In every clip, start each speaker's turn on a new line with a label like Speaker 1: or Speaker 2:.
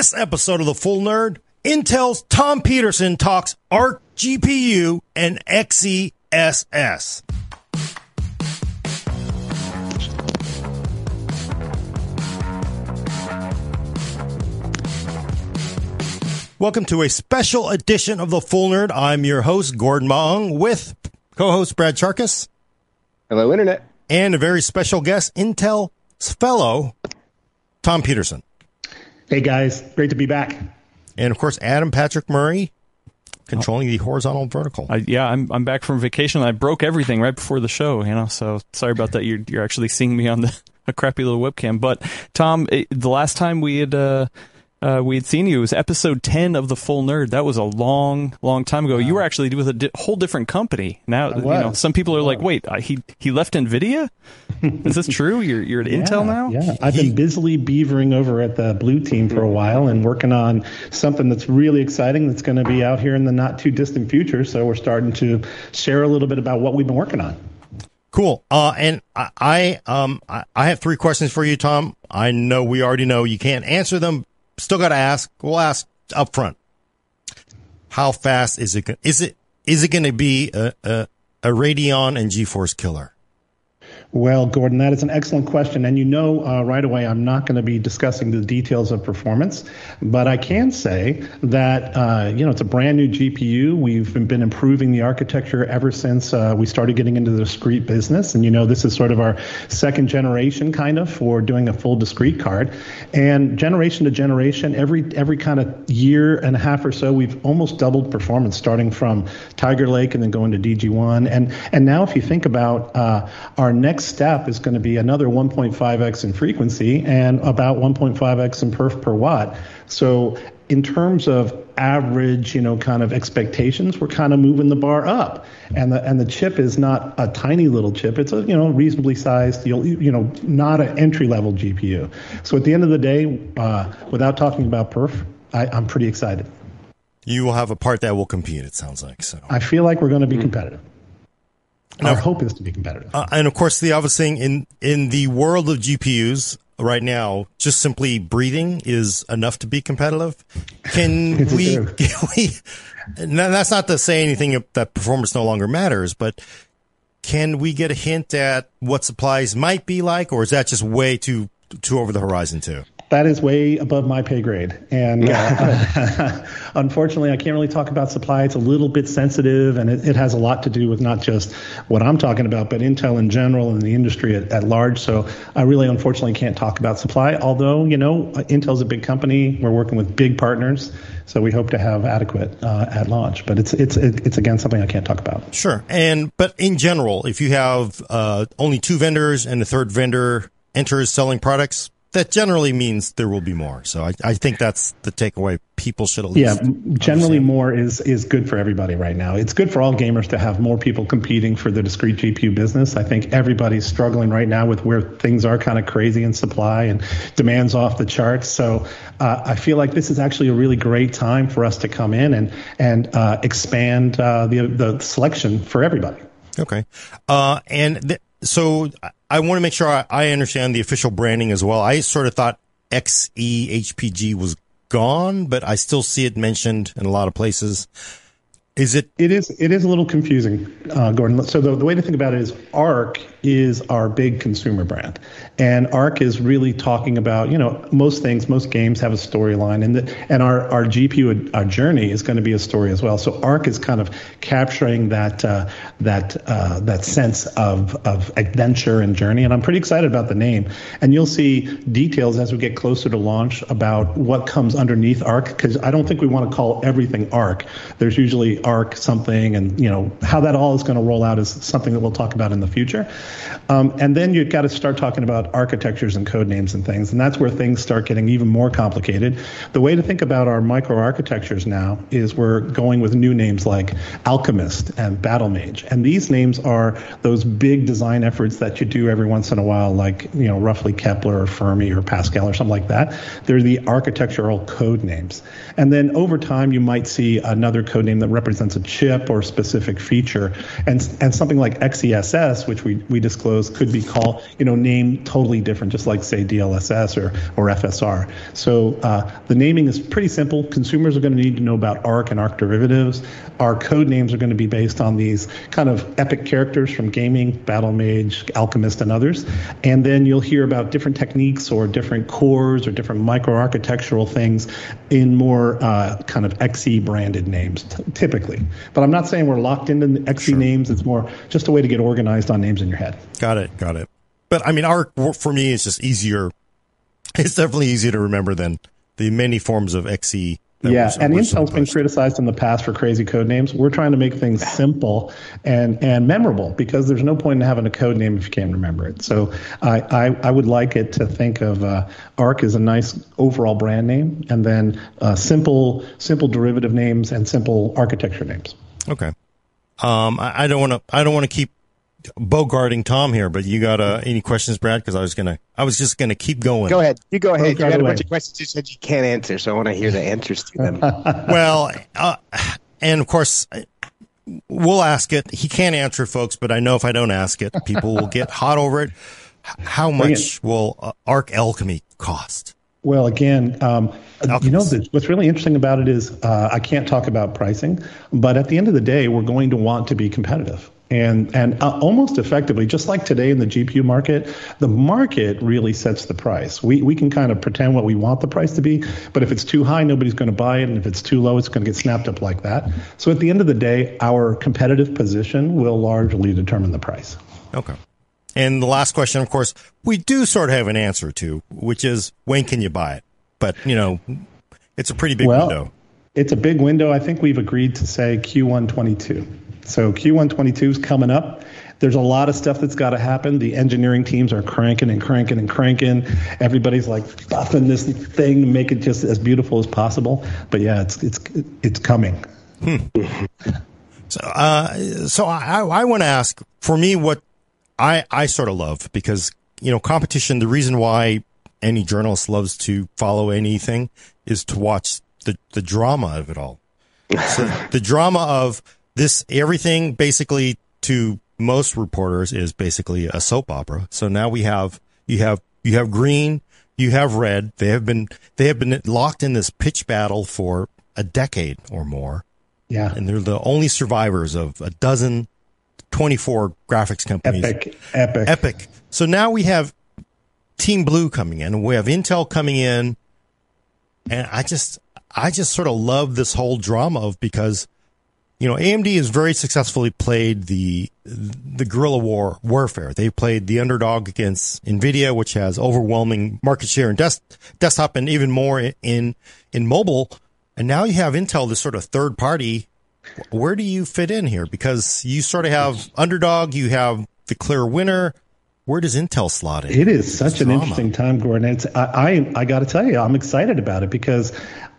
Speaker 1: this episode of The Full Nerd, Intel's Tom Petersen talks ARC GPU and XeSS. Welcome to a special edition of The Full Nerd. I'm your host, Gordon Mah Ung, with co-host Brad Chacos.
Speaker 2: Hello, Internet.
Speaker 1: And a very special guest, Intel's fellow, Tom Petersen.
Speaker 3: Hey, guys. Great to be back.
Speaker 1: And, of course, Adam Patrick Murray, controlling the horizontal vertical.
Speaker 4: I, yeah, I'm I'm back from vacation. I broke everything right before the show, you know. So sorry about that. You're you're actually seeing me on the a crappy little webcam. But Tom, it, the last time we had uh, uh, we had seen you. It was episode 10 of The Full Nerd. That was a long, long time ago. Wow. You were actually with a di- whole different company. Now, you know, some people are like, wait, uh, he, he left NVIDIA? Is this true? You're, you're at
Speaker 3: yeah,
Speaker 4: Intel now?
Speaker 3: Yeah. I've been busily beavering over at the blue team for a while and working on something that's really exciting that's going to be out here in the not too distant future. So we're starting to share a little bit about what we've been working on.
Speaker 1: Cool. Uh, and I, I, um, I, I have three questions for you, Tom. I know we already know you can't answer them, still got to ask. We'll ask up front. How fast is it? Is it is it going to be a, a, a Radeon and GeForce killer?
Speaker 3: Well, Gordon, that is an excellent question. And you know uh, right away, I'm not going to be discussing the details of performance, but I can say that, uh, you know, it's a brand new GPU. We've been improving the architecture ever since uh, we started getting into the discrete business. And, you know, this is sort of our second generation kind of for doing a full discrete card. And generation to generation, every, every kind of year and a half or so, we've almost doubled performance starting from Tiger Lake and then going to DG1. And, and now if you think about uh, our next next step is going to be another 1.5x in frequency and about 1.5x in perf per watt. So in terms of average, you know, kind of expectations, we're kind of moving the bar up. And the and the chip is not a tiny little chip. It's a you know reasonably sized, you you know, not an entry level GPU. So at the end of the day, uh, without talking about perf, I, I'm pretty excited.
Speaker 1: You will have a part that will compete. It sounds like so.
Speaker 3: I feel like we're going to be competitive. Our hope is to be competitive.
Speaker 1: Uh, and of course, the obvious thing in in the world of GPUs right now, just simply breathing is enough to be competitive. Can we? Can we? Now, that's not to say anything that performance no longer matters, but can we get a hint at what supplies might be like, or is that just way too too over the horizon too?
Speaker 3: That is way above my pay grade. And uh, unfortunately, I can't really talk about supply. It's a little bit sensitive, and it, it, has a lot to do with not just what I'm talking about, but Intel in general and the industry at, at, large. So I really, unfortunately, can't talk about supply. Although, you know, Intel's a big company. We're working with big partners. So we hope to have adequate uh, at launch, but it's it's it's again something I can't talk about.
Speaker 1: Sure, and but in general, if you have uh, only two vendors and the third vendor enters selling products, that generally means there will be more. So I, I think that's the takeaway people should at
Speaker 3: least. Yeah, generally understand. more is is good for everybody right now. It's good for all gamers to have more people competing for the discrete GPU business. I think everybody's struggling right now with where things are kind of crazy in supply and demands off the charts. So uh, I feel like this is actually a really great time for us to come in and and uh, expand uh, the the selection for everybody.
Speaker 1: Okay, uh, and th- so I want to make sure I, understand the official branding as well. I sort of thought XeHPG was gone, but I still see it mentioned in a lot of places. Is it?
Speaker 3: It is. It is a little confusing, uh, Gordon. So the, the way to think about it is ARC is our big consumer brand, and ARC is really talking about you know most things, most games have a storyline, and the, and our our GPU our journey is going to be a story as well. So ARC is kind of capturing that uh, that uh, that sense of of adventure and journey, and I'm pretty excited about the name. And you'll see details as we get closer to launch about what comes underneath ARC, because I don't think we want to call everything ARC. There's usually ARC something, and you know how that all is going to roll out is something that we'll talk about in the future. Um, and then you've got to start talking about architectures and code names and things. And that's where things start getting even more complicated. The way to think about our microarchitectures now is we're going with new names like Alchemist and Battlemage. And these names are those big design efforts that you do every once in a while, like, you know, roughly Kepler or Fermi or Pascal or something like that. They're the architectural code names. And then over time, you might see another code name that represents represents a chip or specific feature. And and something like XESS, which we, we disclose, could be called, you know, named totally different, just like say DLSS or, or FSR. So uh, the naming is pretty simple. Consumers are going to need to know about ARC and ARC derivatives. Our code names are going to be based on these kind of epic characters from gaming, Battle Mage, Alchemist, and others. And then you'll hear about different techniques or different cores or different microarchitectural things in more uh, kind of XE branded names, t- typically. But I'm not saying we're locked into the XE sure. names. It's more just a way to get organized on names in your head.
Speaker 1: Got it. Got it. But I mean, ARC for me is just easier. It's definitely easier to remember than the many forms of XE
Speaker 3: yeah, and Intel's been criticized in the past for crazy code names. We're trying to make things simple and and memorable because there's no point in having a code name if you can't remember it. So I I, I would like it to think of uh, Arc as a nice overall brand name, and then uh, simple simple derivative names and simple architecture names.
Speaker 1: Okay. Um, I, I don't want to I don't want to keep bogarting Tom here, but you got uh, any questions, Brad? Because I was gonna, I was just gonna keep going.
Speaker 2: Go ahead. You go ahead. you had a bunch of questions you said you can't answer, so I want to hear the answers to them.
Speaker 1: well, uh, and of course, we'll ask it. He can't answer, folks, but I know if I don't ask it, people will get hot over it. How much will uh, Arc Alchemy cost?
Speaker 3: Well, again, um, you know, the, what's really interesting about it is uh, I can't talk about pricing, but at the end of the day, we're going to want to be competitive and and uh, almost effectively just like today in the GPU market the market really sets the price. We we can kind of pretend what we want the price to be but if it's too high nobody's going to buy it and if it's too low it's going to get snapped up like that. So at the end of the day our competitive position will largely determine the price.
Speaker 1: Okay. And the last question of course we do sort of have an answer to which is when can you buy it? But you know it's a pretty big well, window.
Speaker 3: it's a big window. I think we've agreed to say q1 22 so Q122 is coming up. There's a lot of stuff that's got to happen. The engineering teams are cranking and cranking and cranking. Everybody's like buffing this thing to make it just as beautiful as possible. But yeah, it's it's it's coming. Hmm.
Speaker 1: So, uh, so I, I want to ask for me what I I sort of love because you know competition. The reason why any journalist loves to follow anything is to watch the the drama of it all. So the drama of this everything basically to most reporters is basically a soap opera. So now we have you have you have green, you have red. They have been they have been locked in this pitch battle for a decade or more.
Speaker 3: Yeah.
Speaker 1: And they're the only survivors of a dozen 24 graphics companies.
Speaker 3: Epic. Epic.
Speaker 1: Epic. So now we have Team Blue coming in we have Intel coming in. And I just I just sort of love this whole drama of because you know, AMD has very successfully played the the guerrilla war warfare. They've played the underdog against Nvidia, which has overwhelming market share in des- desktop and even more in in mobile. And now you have Intel, this sort of third party. Where do you fit in here? Because you sort of have underdog, you have the clear winner. Where does Intel slot in?
Speaker 3: It is such an interesting time, Gordon. It's, I, I, I got to tell you, I'm excited about it because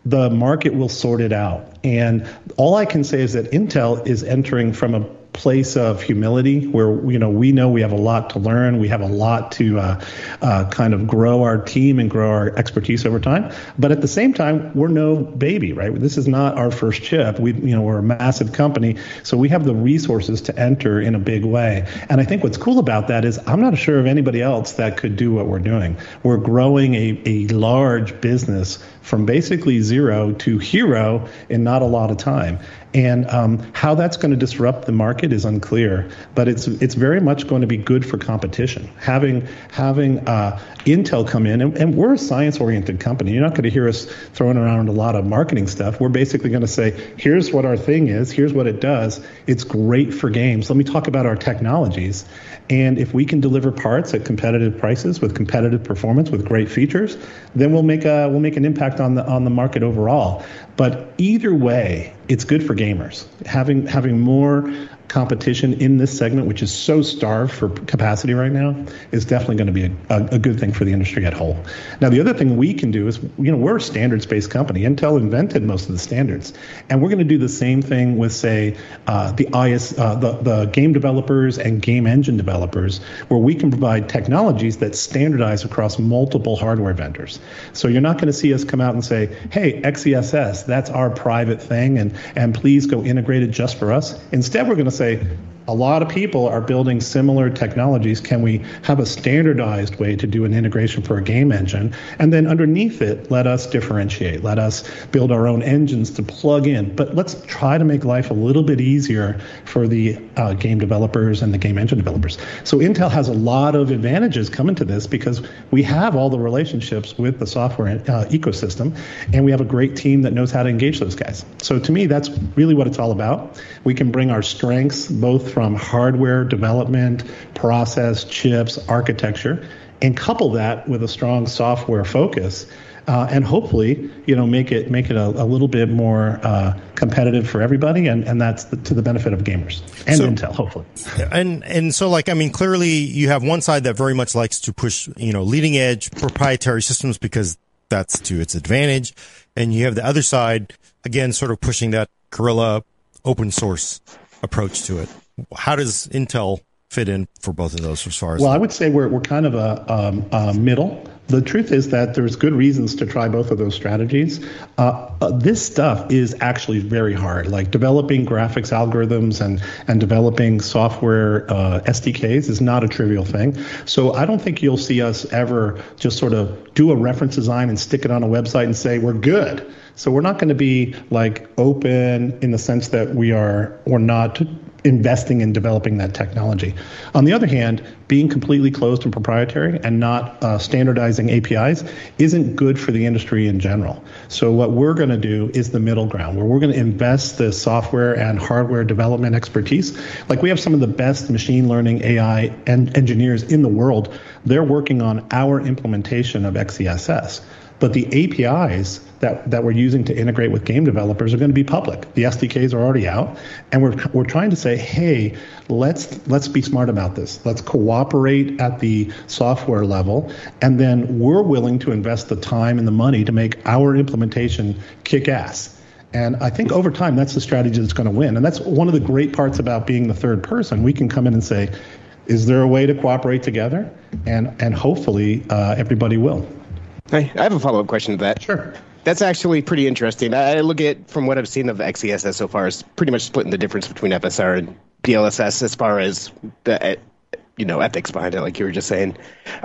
Speaker 3: the market will sort it out. And all I can say is that Intel is entering from a place of humility where you know we know we have a lot to learn. We have a lot to uh, uh, kind of grow our team and grow our expertise over time. But at the same time we're no baby right? This is not our first chip. We you know we're a massive company. So we have the resources to enter in a big way. And i think what's cool about that is i'm not sure of anybody else that could do what we're doing. We're growing a, a large business from basically zero to hero in not a lot of time and um, how that's going to disrupt the market is unclear, but it's it's very much going to be good for competition. Having having uh, Intel come in, and, and we're a science-oriented company. You're not going to hear us throwing around a lot of marketing stuff. We're basically going to say, here's what our thing is, here's what it does. It's great for games. Let me talk about our technologies, and if we can deliver parts at competitive prices with competitive performance with great features, then we'll make a we'll make an impact on the on the market overall. But either way, it's good for gamers. Having having more competition in this segment, which is so starved for capacity right now, is definitely going to be a, a, a, good thing for the industry at whole. Now, the other thing we can do is, you know, we're a standards-based company. Intel invented most of the standards, and we're going to do the same thing with, say, uh, the IS, uh, the the game developers and game engine developers, where we can provide technologies that standardize across multiple hardware vendors. So you're not going to see us come out and say, "Hey, XeSS, that's our private thing, and and please go integrate it just for us." Instead, we're going to say, a lot of people are building similar technologies. Can we have a standardized way to do an integration for a game engine? And then underneath it, let us differentiate. Let us build our own engines to plug in. But let's try to make life a little bit easier for the uh, game developers and the game engine developers. So Intel has a lot of advantages coming to this because we have all the relationships with the software uh, ecosystem, and we have a great team that knows how to engage those guys. So to me, that's really what it's all about. We can bring our strengths both from hardware development, process, chips, architecture, and couple that with a strong software focus. Uh, and hopefully, you know, make it make it a, a little bit more uh, competitive for everybody, and, and that's the, to the benefit of gamers and so, Intel, hopefully.
Speaker 1: And and so, like, I mean, clearly, you have one side that very much likes to push, you know, leading edge proprietary systems because that's to its advantage, and you have the other side again, sort of pushing that guerrilla open source approach to it how does Intel fit in for both of those as far as?
Speaker 3: Well, I would say we're, we're kind of a, um, a middle. The truth is that there's good reasons to try both of those strategies. Uh, uh, this stuff is actually very hard. Like developing graphics algorithms and and developing software uh, SDKs is not a trivial thing. So I don't think you'll see us ever just sort of do a reference design and stick it on a website and say we're good. So we're not going to be like open in the sense that we are or not investing in developing that technology. On the other hand, being completely closed and proprietary and not uh, standardizing APIs isn't good for the industry in general. So what we're going to do is the middle ground, where we're going to invest the software and hardware development expertise. Like we have some of the best machine learning AI and engineers in the world. They're working on our implementation of XeSS. But the APIs that, that we're using to integrate with game developers are going to be public. The SDKs are already out, and we're, we're trying to say, hey, let's let's be smart about this. Let's cooperate at the software level, and then we're willing to invest the time and the money to make our implementation kick ass. And I think over time, that's the strategy that's going to win. And that's one of the great parts about being the third person. We can come in and say, is there a way to cooperate together? And and hopefully uh, everybody will.
Speaker 2: Hey, I have a follow up question to that.
Speaker 3: Sure.
Speaker 2: That's actually pretty interesting. I look at from what I've seen of XeSS so far is pretty much splitting the difference between FSR and DLSS as far as the you know ethics behind it, like you were just saying.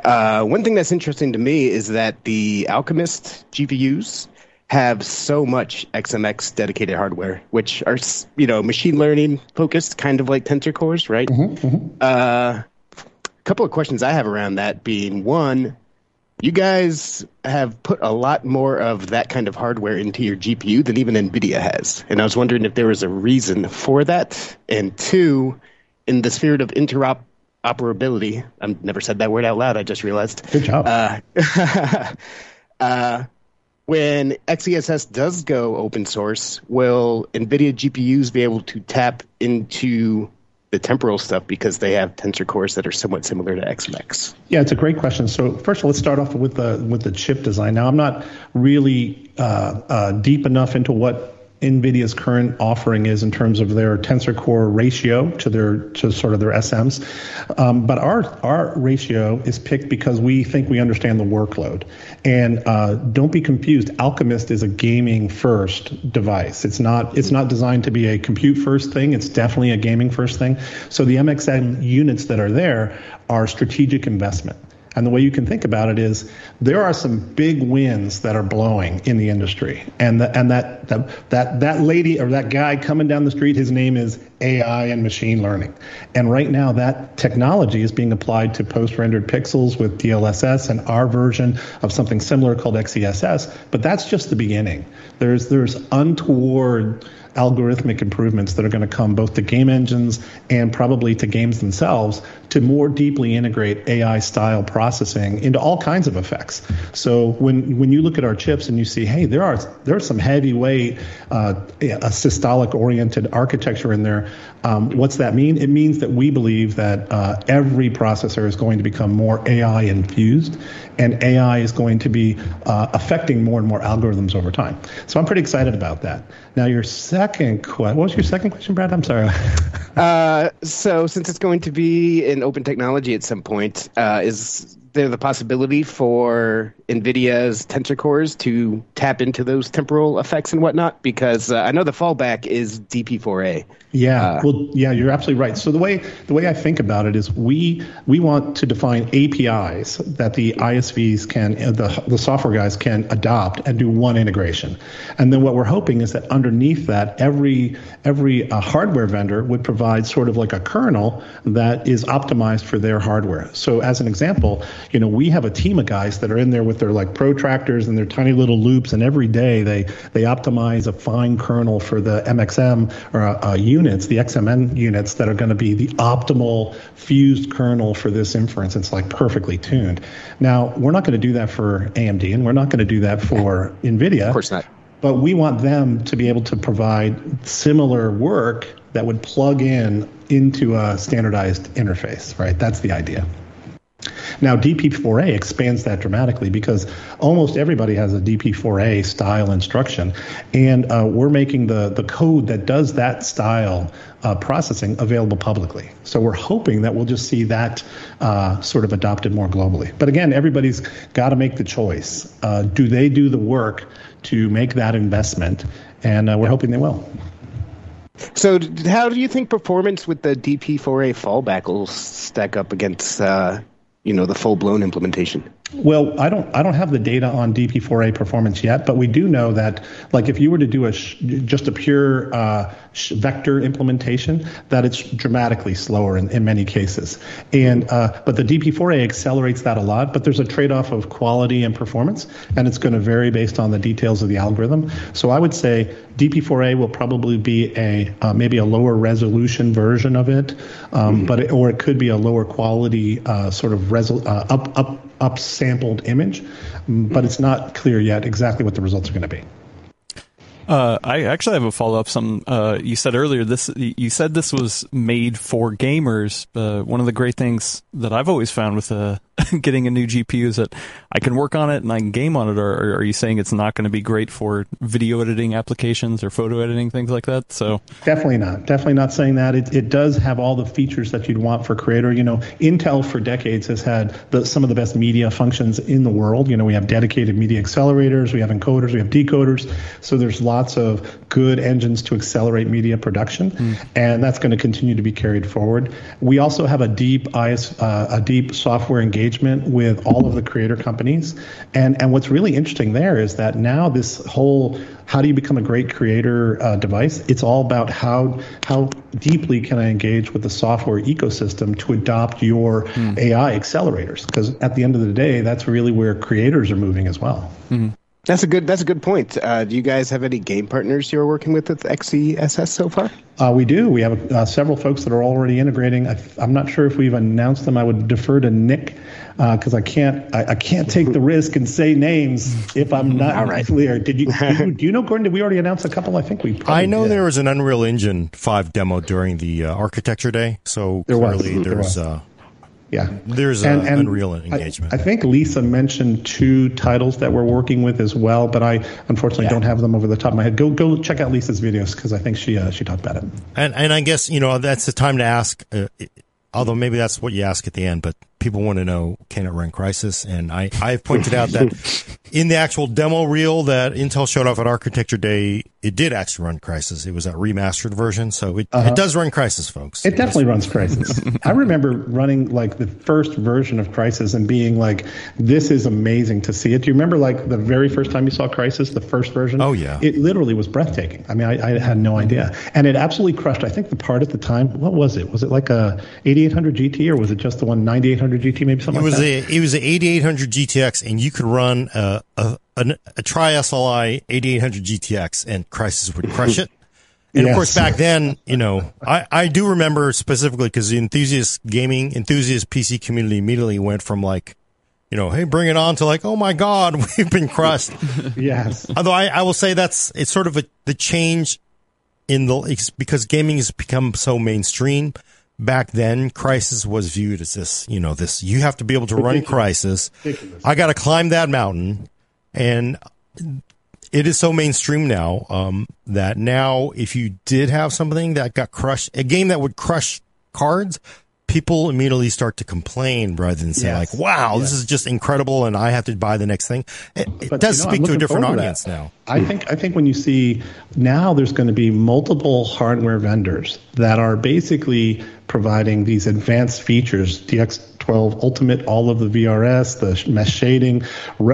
Speaker 2: Uh, one thing that's interesting to me is that the Alchemist GPUs have so much XMX dedicated hardware, which are you know machine learning focused, kind of like tensor cores, right? Mm-hmm, mm-hmm. Uh, a couple of questions I have around that being one you guys have put a lot more of that kind of hardware into your GPU than even NVIDIA has. And I was wondering if there was a reason for that. And two, in the spirit of interoperability, I've never said that word out loud, I just realized.
Speaker 3: Good job. Uh,
Speaker 2: uh, when XeSS does go open source, will NVIDIA GPUs be able to tap into the temporal stuff because they have tensor cores that are somewhat similar to XMX?
Speaker 3: Yeah, it's a great question. So first of all, let's start off with the with the chip design. Now, I'm not really uh, uh, deep enough into what NVIDIA's current offering is in terms of their tensor core ratio to their to sort of their SMs. Um, but our our ratio is picked because we think we understand the workload. And uh, don't be confused. Alchemist is a gaming first device. It's not it's not designed to be a compute first thing. It's definitely a gaming first thing. So the MXM units that are there are strategic investment. And the way you can think about it is there are some big winds that are blowing in the industry. And the, and that, that that that lady or that guy coming down the street, his name is AI and machine learning. And right now that technology is being applied to post-rendered pixels with DLSS and our version of something similar called XeSS, but that's just the beginning. There's there's untoward algorithmic improvements that are going to come both to game engines and probably to games themselves to more deeply integrate AI style processing into all kinds of effects. So when when you look at our chips and you see, hey, there are there are some heavyweight uh, a systolic oriented architecture in there. Um, what's that mean? It means that we believe that uh, every processor is going to become more AI infused, and AI is going to be uh, affecting more and more algorithms over time. So I'm pretty excited about that. Now, your second question, what was your second question, Brad? I'm sorry.
Speaker 2: uh, so, since it's going to be in open technology at some point, uh, is there the possibility for NVIDIA's tensor cores to tap into those temporal effects and whatnot? Because uh, I know the fallback is DP4A.
Speaker 3: Yeah, uh, well, yeah, you're absolutely right. So the way the way I think about it is we we want to define APIs that the ISVs can the the software guys can adopt and do one integration, and then what we're hoping is that underneath that, every every uh, hardware vendor would provide sort of like a kernel that is optimized for their hardware. So as an example, you know, we have a team of guys that are in there with their like protractors and their tiny little loops, and every day they they optimize a fine kernel for the MXM or a units, the XMX units that are going to be the optimal fused kernel for this inference. It's like perfectly tuned. Now, we're not going to do that for AMD and we're not going to do that for NVIDIA.
Speaker 2: Of course not.
Speaker 3: But we want them to be able to provide similar work that would plug in into a standardized interface, right? That's the idea. Now, DP4A expands that dramatically because almost everybody has a DP4A style instruction, and uh, we're making the, the code that does that style uh, processing available publicly. So we're hoping that we'll just see that uh, sort of adopted more globally. But again, everybody's got to make the choice. Uh, do they do the work to make that investment? And uh, we're hoping they will.
Speaker 2: So, how do you think performance with the DP4A fallback will stack up against uh, you know the full blown implementation?
Speaker 3: Well, I don't I don't have the data on DP4A performance yet, but we do know that like if you were to do a sh- just a pure uh, sh- vector implementation, that it's dramatically slower in, in many cases. And uh, but the DP4A accelerates that a lot. But there's a trade off of quality and performance, and it's going to vary based on the details of the algorithm. So I would say DP4A will probably be a uh, maybe a lower resolution version of it, um, mm-hmm. but it, or it could be a lower quality uh, sort of resol- uh, up up upsampled image, but it's not clear yet exactly what the results are going to be.
Speaker 4: Uh, I actually have a follow up. Some uh, you said earlier. This you said this was made for gamers. Uh, one of the great things that I've always found with uh, getting a new GPU is that I can work on it and I can game on it. Or are you saying it's not going to be great for video editing applications or photo editing things like that? So
Speaker 3: definitely not. Definitely not saying that. It, it does have all the features that you'd want for creator. You know, Intel for decades has had the, some of the best media functions in the world. You know, we have dedicated media accelerators, we have encoders, we have decoders. So there's lots lots of good engines to accelerate media production, mm. and that's going to continue to be carried forward. We also have a deep IS, uh, a deep software engagement with all of the creator companies, and and what's really interesting there is that now this whole how do you become a great creator uh, device? It's all about how how deeply can I engage with the software ecosystem to adopt your mm. AI accelerators? Because at the end of the day, that's really where creators are moving as well.
Speaker 2: Mm. That's a good. That's a good point. Uh, do you guys have any game partners you're working with with XeSS so far?
Speaker 3: Uh, we do. We have uh, several folks that are already integrating. I, am not sure if we've announced them. I would defer to Nick because uh, I can't. I, I, can't take the risk and say names if I'm not All right. clear. Did you, do you? Do you know, Gordon? Did we already announce a couple? I think we.
Speaker 1: I know
Speaker 3: did.
Speaker 1: there was an Unreal Engine five demo during the uh, architecture day. So
Speaker 3: there
Speaker 1: clearly
Speaker 3: was.
Speaker 1: there's.
Speaker 3: There was. Yeah,
Speaker 1: there's and, and Unreal engagement.
Speaker 3: I, I, think Lisa mentioned two titles that we're working with as well, but I unfortunately yeah. don't have them over the top of my head. Go go check out Lisa's videos because I think she uh, she talked about it.
Speaker 1: And and I guess you know that's the time to ask. Uh, although maybe that's what you ask at the end, but people want to know can it run Crysis? And I I've pointed out that in the actual demo reel that Intel showed off at Architecture Day, it did actually run Crysis. It was a remastered version, so it, uh-huh. it does run Crysis, folks.
Speaker 3: It, it definitely runs Crysis. I remember running like the first version of Crysis and being like, "This is amazing to see it." Do you remember like the very first time you saw Crysis, the first version?
Speaker 1: Oh yeah,
Speaker 3: it literally was breathtaking. I mean, I, I had no idea, and it absolutely crushed. I think the part at the time, what was it? Was it like a 8800 GT or was it just the one 9800 GT? Maybe something.
Speaker 1: It was
Speaker 3: like
Speaker 1: a it was an 8800 GTX, and you could run a a, a, a Tri SLI 8800 GTX, and Crysis would crush it. And yes. of course, back then, you know, I, I do remember specifically because the enthusiast gaming, enthusiast PC community immediately went from like, you know, hey, bring it on to like, oh my God, we've been crushed.
Speaker 3: yes.
Speaker 1: Although I, I will say that's, it's sort of a, the change in the because gaming has become so mainstream. Back then, Crysis was viewed as this, you know, this you have to be able to run Crysis. I got to climb that mountain, and it is so mainstream now um, that now if you did have something that got crushed, a game that would crush cards, people immediately start to complain rather than say yes. like, "Wow, yes. this is just incredible," and I have to buy the next thing. It, it does you know, speak to a different audience
Speaker 3: to
Speaker 1: now.
Speaker 3: I think I think when you see now, there's going to be multiple hardware vendors that are basically providing these advanced features, DX12 Ultimate, all of the VRS, the mesh shading,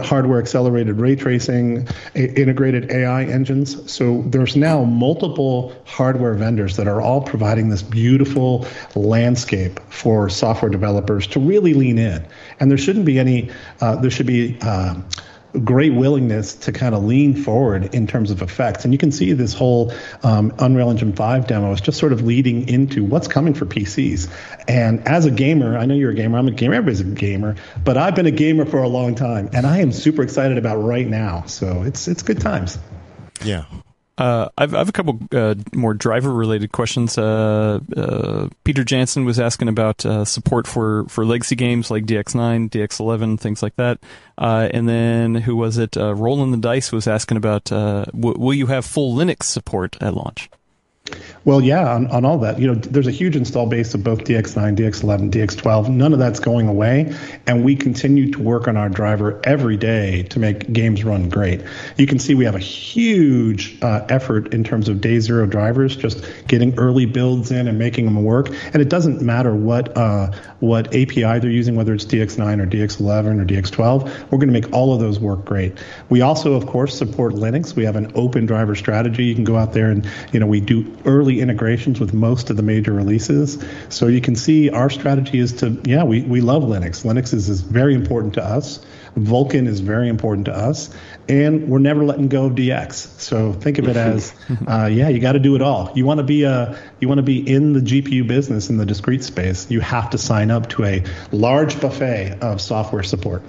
Speaker 3: hardware accelerated ray tracing, integrated AI engines. So there's now multiple hardware vendors that are all providing this beautiful landscape for software developers to really lean in. And there shouldn't be any, uh, there should be, uh, great willingness to kind of lean forward in terms of effects. And you can see this whole um, Unreal Engine 5 demo is just sort of leading into what's coming for PCs. And as a gamer, I know you're a gamer, I'm a gamer, everybody's a gamer, but I've been a gamer for a long time and I am super excited about right now. So it's it's good times.
Speaker 1: Yeah.
Speaker 4: Uh, I've, I've a couple uh, more driver related questions. Uh, uh Peter Jansen was asking about uh, support for, for legacy games like DX9, DX11, things like that. Uh, and then who was it? Rolling the Dice was asking about w- will you have full Linux support at launch?
Speaker 3: Well, yeah, on, on all that, you know, there's a huge install base of both DX9, DX11, DX12. None of that's going away, and we continue to work on our driver every day to make games run great. You can see we have a huge uh, effort in terms of day zero drivers, just getting early builds in and making them work. And it doesn't matter what uh, what API they're using, whether it's DX9 or DX11 or DX12. We're going to make all of those work great. We also, of course, support Linux. We have an open driver strategy. You can go out there and you know we do early integrations with most of the major releases. So you can see our strategy is to, yeah, we, we love Linux. Linux is, is very important to us. Vulkan is very important to us. And we're never letting go of DX. So think of it as, uh, yeah, you got to do it all. You want to be a, you want to be in the GPU business in the discrete space. You have to sign up to a large buffet of software support.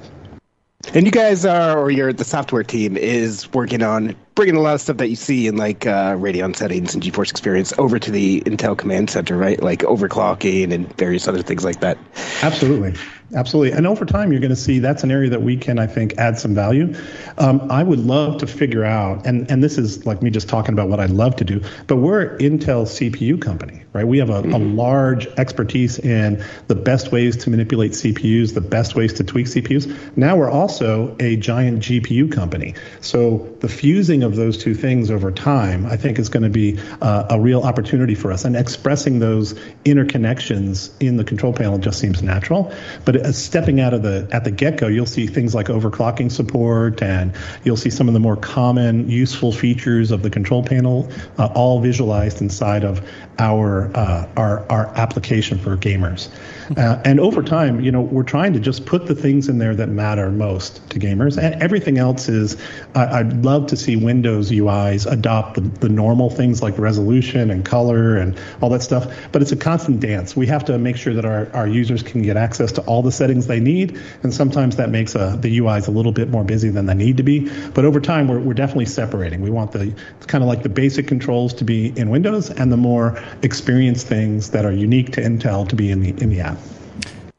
Speaker 2: And you guys are, or your the software team is working on bringing a lot of stuff that you see in like uh, Radeon settings and GeForce Experience over to the Intel Command Center, right? Like overclocking and various other things like that.
Speaker 3: Absolutely. Absolutely. And over time, you're going to see that's an area that we can, I think, add some value. Um, I would love to figure out, and, and this is like me just talking about what I'd love to do, but we're an Intel CPU company, right? We have a, mm-hmm. a large expertise in the best ways to manipulate CPUs, the best ways to tweak CPUs. Now we're also a giant GPU company. So the fusing of those two things over time, I think, is going to be uh, a real opportunity for us. And expressing those interconnections in the control panel just seems natural. But uh, stepping out of the at the get-go, you'll see things like overclocking support, and you'll see some of the more common useful features of the control panel, uh, all visualized inside of our uh, our our application for gamers. Uh, and over time, you know, we're trying to just put the things in there that matter most to gamers, and everything else is. I'd love to see Windows UIs adopt the, the normal things like resolution and color and all that stuff, but it's a constant dance. We have to make sure that our, our users can get access to all the settings they need, and sometimes that makes uh, the UIs a little bit more busy than they need to be. But over time, we're, we're definitely separating. We want the kind of like the basic controls to be in Windows, and the more experienced things that are unique to Intel to be in the in the app.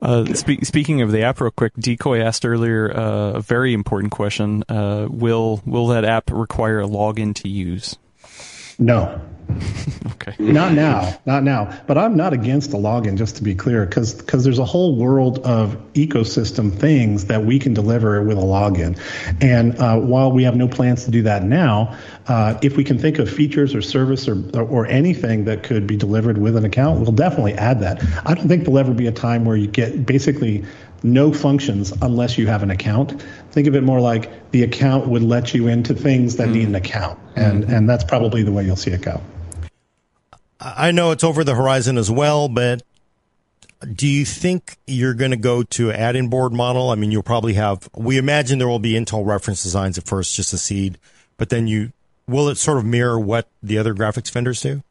Speaker 4: Uh, spe- speaking of the app, real quick, Decoy asked earlier uh, a very important question: uh, Will will that app require a login to use?
Speaker 3: No.
Speaker 4: okay.
Speaker 3: Not now, not now. But I'm not against the login, just to be clear, because because there's a whole world of ecosystem things that we can deliver with a login. And uh, while we have no plans to do that now, uh, if we can think of features or service or, or anything that could be delivered with an account, we'll definitely add that. I don't think there'll ever be a time where you get basically no functions unless you have an account. Think of it more like the account would let you into things that mm. need an account, and mm. and that's probably the way you'll see it go.
Speaker 1: I know it's over the horizon as well, but do you think you're going to go to add-in board model? I mean, you'll probably have. We imagine there will be Intel reference designs at first, just a seed, but then you will it sort of mirror what the other graphics vendors do?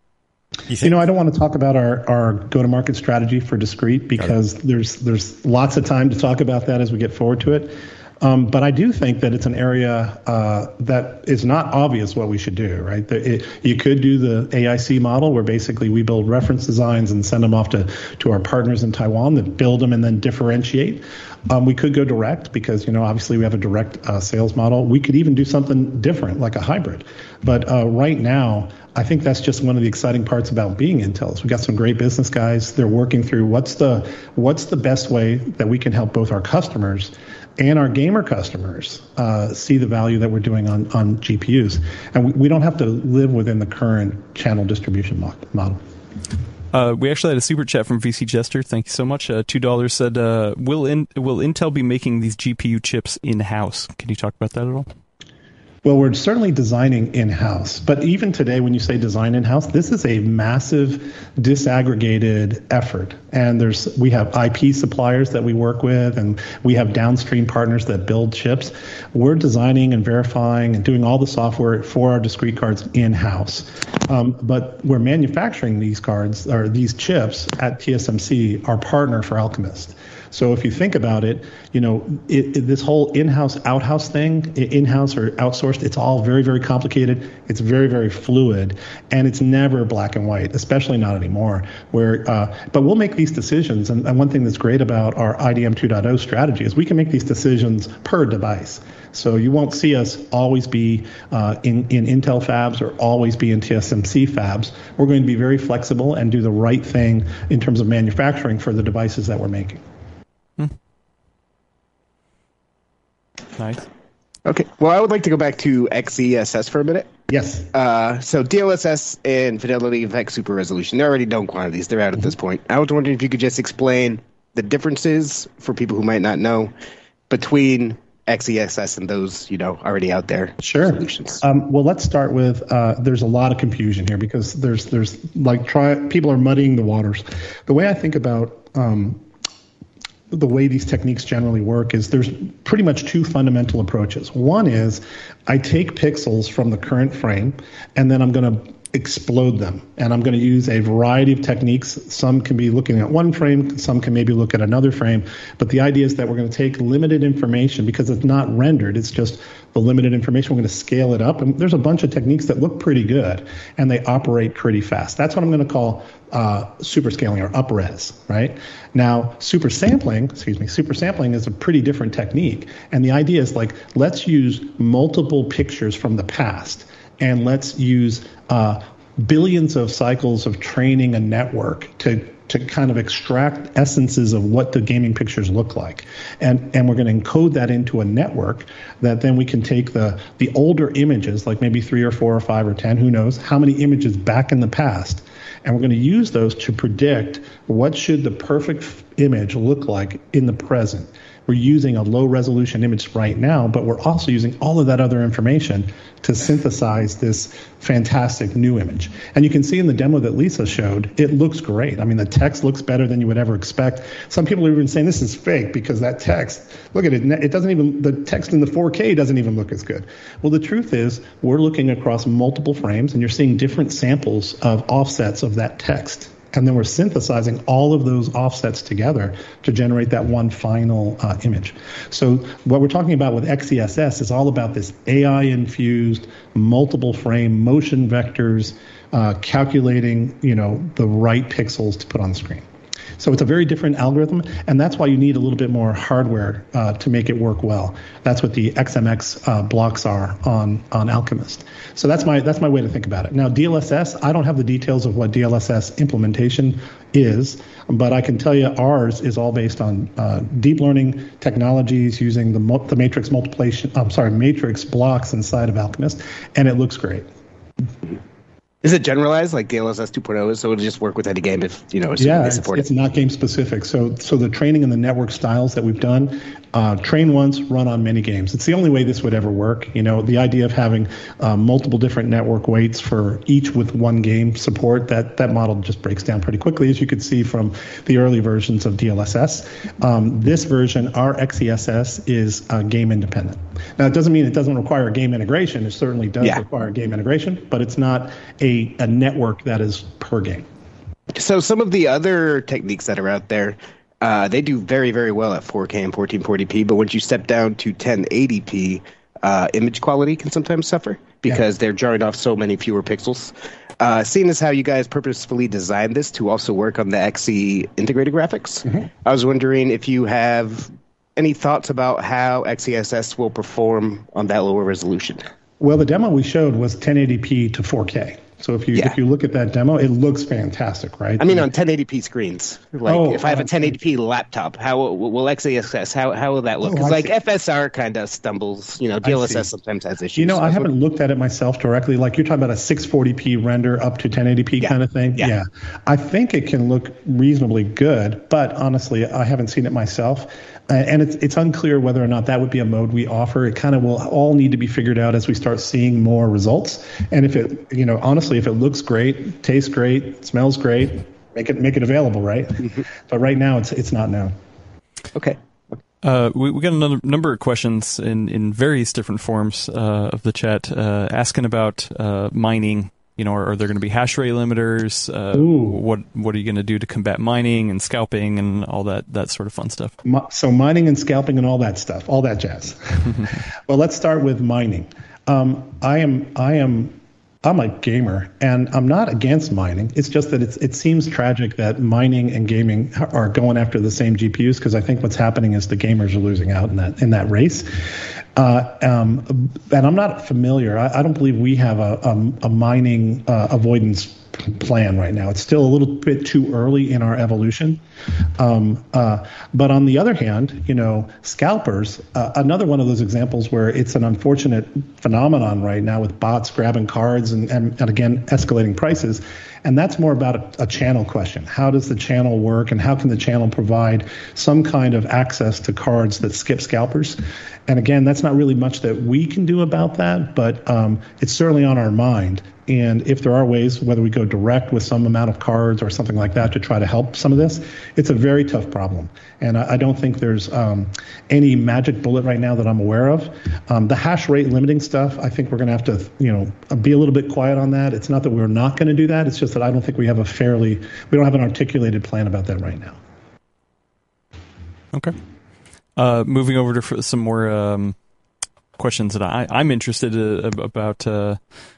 Speaker 3: You, you, know, I don't want to talk about our, our go-to-market strategy for discrete because there's there's lots of time to talk about that as we get forward to it. Um, but I do think that it's an area uh, that is not obvious what we should do, right? It, you could do the AIC model where basically we build reference designs and send them off to, to our partners in Taiwan that build them and then differentiate. Um, we could go direct because, you know, obviously we have a direct uh, sales model. We could even do something different like a hybrid. But uh, right now, I think that's just one of the exciting parts about being Intel. Is we got some great business guys. They're working through what's the what's the best way that we can help both our customers and our gamer customers uh, see the value that we're doing on on GPUs, and we, we don't have to live within the current channel distribution model.
Speaker 4: Uh, we actually had a super chat from VC Jester. Thank you so much. Uh, Two dollars said, uh, "Will in, will Intel be making these GPU chips in house?" Can you talk about that at all?
Speaker 3: Well, we're certainly designing in house. But even today, when you say design in house, this is a massive disaggregated effort. And there's we have IP suppliers that we work with, and we have downstream partners that build chips. We're designing and verifying and doing all the software for our discrete cards in house. Um, but we're manufacturing these cards or these chips at TSMC, our partner for Alchemist. So if you think about it, you know, it, it, this whole in-house, out-house thing, in-house or outsourced, it's all very, very complicated. It's very, very fluid, and it's never black and white, especially not anymore. Where, uh, but we'll make these decisions, and, and one thing that's great about our IDM 2.0 strategy is we can make these decisions per device. So you won't see us always be uh, in, in Intel fabs or always be in TSMC fabs. We're going to be very flexible and do the right thing in terms of manufacturing for the devices that we're making.
Speaker 4: Nice.
Speaker 2: Okay. Well, I would like to go back to XESS for a minute.
Speaker 3: Yes.
Speaker 2: Uh, so DLSS and FidelityFX Super Resolution, they're already known quantities. They're out at this point. I was wondering if you could just explain the differences for people who might not know between XESS and those, you know, already out there
Speaker 3: sure. solutions. Um, well, let's start with uh, there's a lot of confusion here because there's there's like try people are muddying the waters. The way I think about um, the way these techniques generally work is there's pretty much two fundamental approaches. One is I take pixels from the current frame and then I'm going to explode them. And I'm going to use a variety of techniques. Some can be looking at one frame, some can maybe look at another frame. But the idea is that we're going to take limited information because it's not rendered, it's just the limited information. We're going to scale it up. And there's a bunch of techniques that look pretty good and they operate pretty fast. That's what I'm going to call uh, super scaling or upres, right? Now, super sampling, excuse me, super sampling is a pretty different technique. And the idea is like, let's use multiple pictures from the past and let's use uh, billions of cycles of training a network to to kind of extract essences of what the gaming pictures look like. And, and we're going to encode that into a network that then we can take the, the older images, like maybe three or four or five or 10, who knows, how many images back in the past. And we're going to use those to predict what should the perfect image look like in the present we're using a low resolution image right now, but we're also using all of that other information to synthesize this fantastic new image. And you can see in the demo that Lisa showed, it looks great. I mean, the text looks better than you would ever expect. Some people are even saying this is fake because that text, look at it, it doesn't even, the text in the 4K doesn't even look as good. Well, the truth is, we're looking across multiple frames and you're seeing different samples of offsets of that text and then we're synthesizing all of those offsets together to generate that one final uh, image. So what we're talking about with XESS is all about this AI-infused multiple frame motion vectors, uh, calculating you know the right pixels to put on the screen. So it's a very different algorithm, and that's why you need a little bit more hardware uh, to make it work well. That's what the XMX uh, blocks are on on Alchemist. So that's my that's my way to think about it. Now DLSS, I don't have the details of what DLSS implementation is, but I can tell you ours is all based on uh, deep learning technologies using the the matrix multiplication. I'm sorry, matrix blocks inside of Alchemist, and it looks great.
Speaker 2: Is it generalized like DLSS 2.0 so it'll just work with any game if you know
Speaker 3: yeah, it's, it's, not game specific. So so the training and the network styles that we've done, uh, train once, run on many games. It's the only way this would ever work. You know, the idea of having uh, multiple different network weights for each with one game support that that model just breaks down pretty quickly, as you could see from the early versions of DLSS. Um, this version, our XESS, is uh, game independent. Now it doesn't mean it doesn't require game integration. It certainly does yeah. require game integration, but it's not a a, network that is per game.
Speaker 2: So some of the other techniques that are out there, Uh, they do very, very well at 4K and 1440p, but once you step down to 1080p, uh, image quality can sometimes suffer because yeah. they're jarring off so many fewer pixels. Uh, seeing as how you guys purposefully designed this to also work on the XE integrated graphics, mm-hmm. I was wondering if you have any thoughts about how XeSS will perform on that lower resolution.
Speaker 3: Well, the demo we showed was 1080p to 4K. So if you yeah. if you look at that demo, it looks fantastic, right?
Speaker 2: I mean, on 1080p screens. Like oh, if I have a 1080p laptop, how will XeSS? How how will that look? Because oh, like see. FSR kind of stumbles. You know, DLSS sometimes has issues.
Speaker 3: You know, I haven't looked at it myself directly. Like you're talking about a 640p render up to 1080p yeah. kind of thing. Yeah. yeah, I think it can look reasonably good, but honestly, I haven't seen it myself. Uh, and it's it's unclear whether or not that would be a mode we offer. It kind of will all need to be figured out as we start seeing more results. And if it, you know, honestly, if it looks great, tastes great, smells great, make it make it available, right? Mm-hmm. but right now, it's it's not known.
Speaker 2: Okay.
Speaker 4: Uh, we, we got a number of questions in, in various different forms uh, of the chat uh, asking about uh, mining you know, are, are there going to be hash rate limiters? Uh, what what are you going to do to combat mining and scalping and all that that sort of fun stuff?
Speaker 3: So mining and scalping and all that stuff, all that jazz. well, let's start with mining. Um, I am I am I'm a gamer and I'm not against mining. It's just that it's, it seems tragic that mining and gaming are going after the same GPUs because I think what's happening is the gamers are losing out in that in that race. Uh, um, and I'm not familiar. I, I, don't believe we have a, a, a mining uh, avoidance plan right now. It's still a little bit too early in our evolution. Um, uh, but on the other hand, you know, scalpers, uh, another one of those examples where it's an unfortunate phenomenon right now with bots grabbing cards and, and, and again, escalating prices. And that's more about a, a, channel question. How does the channel work and how can the channel provide some kind of access to cards that skip scalpers? And again, that's not really much that we can do about that, but um, it's certainly on our mind. And if there are ways, whether we go direct with some amount of cards or something like that to try to help some of this, it's a very tough problem. And I, I don't think there's um, any magic bullet right now that I'm aware of. Um, the hash rate limiting stuff, I think we're going to have to, you know, be a little bit quiet on that. It's not that we're not going to do that. It's just that I don't think we have a fairly, we don't have an articulated plan about that right now.
Speaker 4: Okay. Uh, moving over to some more um, questions that I, I'm interested uh, about uh,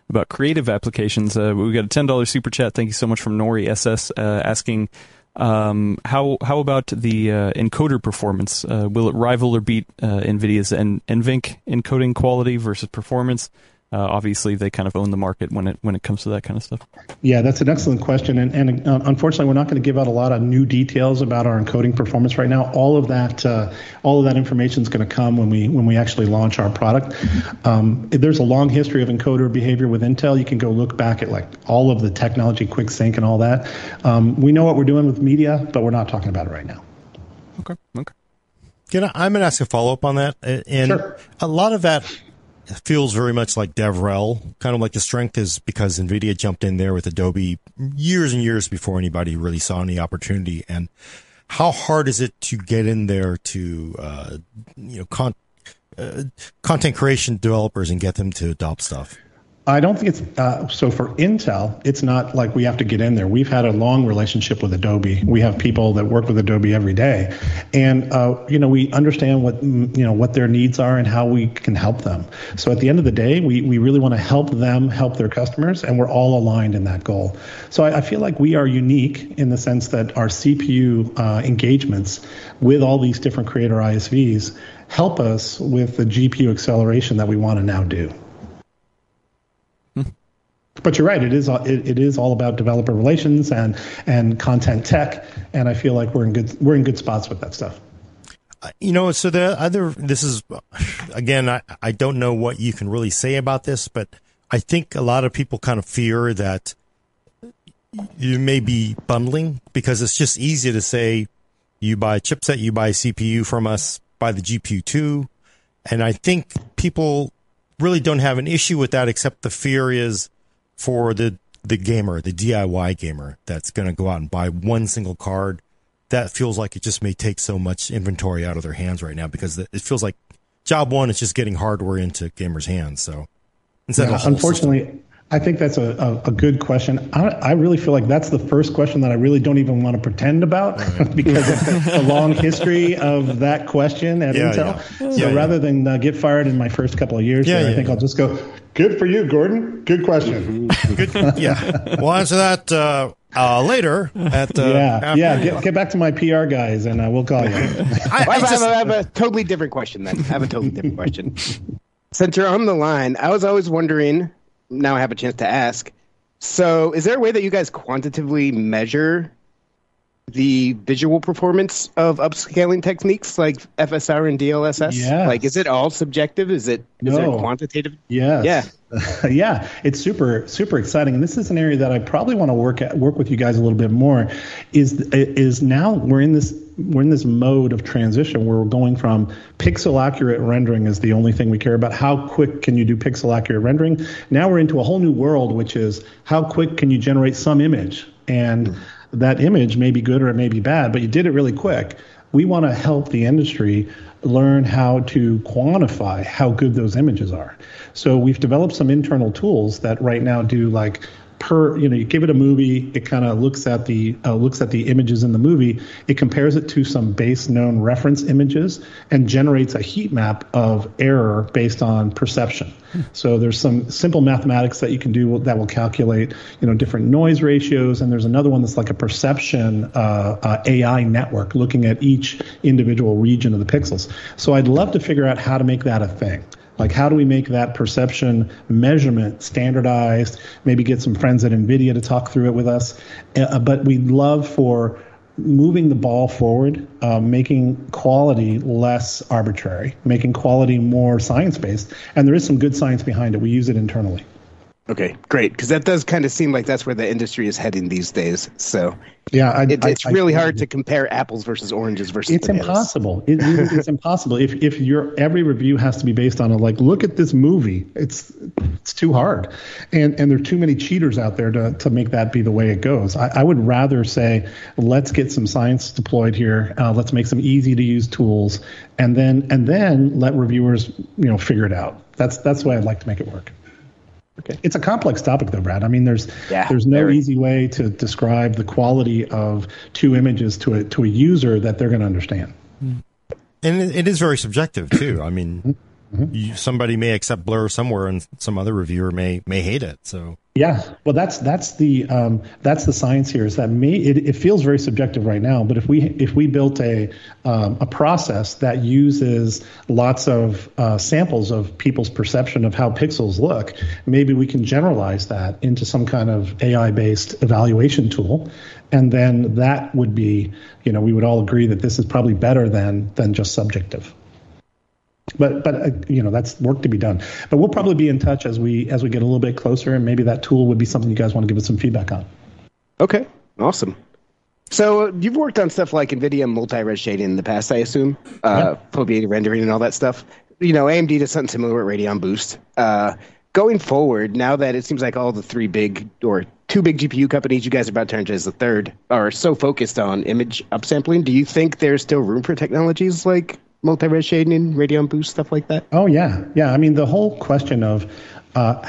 Speaker 4: about creative applications. Uh, we got a ten dollars super chat. Thank you so much from Nori SS uh, asking um, how how about the uh, encoder performance? will it rival or beat NVIDIA's N- NVENC encoding quality versus performance? Uh, obviously they kind of own the market when it when it comes to that kind of stuff.
Speaker 3: Yeah, that's an excellent question, and, and uh, unfortunately, we're not going to give out a lot of new details about our encoding performance right now. All of that uh, all of that information is going to come when we when we actually launch our product. Um, there's a long history of encoder behavior with Intel. You can go look back at like all of the technology, quick sync, and all that. Um, we know what we're doing with media, but we're not talking about it right now.
Speaker 4: Okay. Okay.
Speaker 1: Can I, I'm going to ask a follow up on that, and
Speaker 3: sure.
Speaker 1: a lot of that feels very much like DevRel. Kind of like the strength is because NVIDIA jumped in there with Adobe years and years before anybody really saw any opportunity. And how hard is it to get in there to, uh, you know, con- uh, content creation developers and get them to adopt stuff?
Speaker 3: I don't think it's uh, so for Intel. It's not like we have to get in there. We've had a long relationship with Adobe. We have people that work with Adobe every day, and uh, you know we understand what you know what their needs are and how we can help them. So at the end of the day, we we really want to help them help their customers, and we're all aligned in that goal. So I, I feel like we are unique in the sense that our CPU uh, engagements with all these different creator ISVs help us with the GPU acceleration that we want to now do. But you're right. It is uh, it, it is all about developer relations and and content tech, and I feel like we're in good we're in good spots with that stuff.
Speaker 1: Uh, you know, so the other this is again, I I don't know what you can really say about this, but I think a lot of people kind of fear that you may be bundling because it's just easy to say you buy a chipset, you buy a CPU from us, buy the GPU too, and I think people really don't have an issue with that, except the fear is for the the gamer, the DIY gamer that's going to go out and buy one single card. That feels like it just may take so much inventory out of their hands right now because it feels like job one is just getting hardware into gamers' hands. So
Speaker 3: instead yeah, of unfortunately, system. I think that's a, a, a good question. I, I, really feel like that's the first question that I really don't even want to pretend about right. because of the long history of that question at yeah, Intel. Yeah. So yeah, rather than uh, get fired in my first couple of years, there, I think I'll just go, good for you, Gordon. Good question.
Speaker 1: good, yeah. We'll answer that uh, uh, later. At uh,
Speaker 3: yeah, yeah. Get, get, back to my PR guys, and uh, we'll call you.
Speaker 2: I, I, just, I have a totally different question. Then I have a totally different question. Since you're on the line, I was always wondering now I have a chance to ask. So, is there a way that you guys quantitatively measure the visual performance of upscaling techniques like FSR and DLSS?
Speaker 3: Yeah.
Speaker 2: Like, is it all subjective? Is it is no. it quantitative?
Speaker 3: Yes.
Speaker 2: Yeah.
Speaker 3: yeah. It's super super exciting, and this is an area that I probably want to work at, work with you guys a little bit more. Is is now we're in this we're in this mode of transition where we're going from pixel accurate rendering is the only thing we care about. How quick can you do pixel accurate rendering? Now we're into a whole new world, which is how quick can you generate some image and hmm. that image may be good or it may be bad, but you did it really quick. We want to help the industry learn how to quantify how good those images are. So we've developed some internal tools that right now do like per you know you give it a movie it kind of looks at the uh, looks at the images in the movie it compares it to some base known reference images and generates a heat map of error based on perception. So there's some simple mathematics that you can do that will calculate you know different noise ratios and there's another one that's like a perception uh, uh, ai network looking at each individual region of the pixels. So i'd love to figure out how to make that a thing like, how do we make that perception measurement standardized? Maybe get some friends at NVIDIA to talk through it with us. Uh, but we'd love for moving the ball forward, uh, making quality less arbitrary, making quality more science based. And there is some good science behind it. We use it internally.
Speaker 2: Okay, great. Because that does kind of seem like that's where the industry is heading these days. So
Speaker 3: yeah, I,
Speaker 2: it, it's I, really I, hard to compare apples versus oranges versus.
Speaker 3: It's
Speaker 2: bananas.
Speaker 3: impossible. It, it's impossible. If if your every review has to be based on a like, look at this movie. It's it's too hard, and and there are too many cheaters out there to to make that be the way it goes. I, would rather say, let's get some science deployed here. Uh, let's make some easy to use tools, and then and then let reviewers you know figure it out. That's that's the way I'd like to make it work. Okay. It's a complex topic, though, Brad. I mean, there's yeah, there's no very. easy way to describe the quality of two images to a to a user that they're going to understand.
Speaker 1: And it is very subjective too. I mean, mm-hmm. Mm-hmm. You, somebody may accept Blur somewhere, and some other reviewer may may hate it. So
Speaker 3: yeah, well, that's that's the um, that's the science here. Is that may it, it, feels very subjective right now, but if we if we built a um, a process that uses lots of uh, samples of people's perception of how pixels look, maybe we can generalize that into some kind of AI based evaluation tool, and then that would be you know we would all agree that this is probably better than than just subjective but but uh, you know that's work to be done. But we'll probably be in touch as we as we get a little bit closer, and maybe that tool would be something you guys want to give us some feedback on.
Speaker 2: Okay, awesome. So uh, you've worked on stuff like NVIDIA multi-res shading in the past, I assume, uh, yeah. foveated rendering and all that stuff. You know, AMD does something similar with Radeon Boost. Uh, going forward, now that it seems like all the three big or two big GPU companies, you guys are about to enter as the third, are so focused on image upsampling, do you think there's still room for technologies like multi-res shading, Radeon Boost, stuff like that?
Speaker 3: Oh yeah, yeah. I mean, the whole question of uh,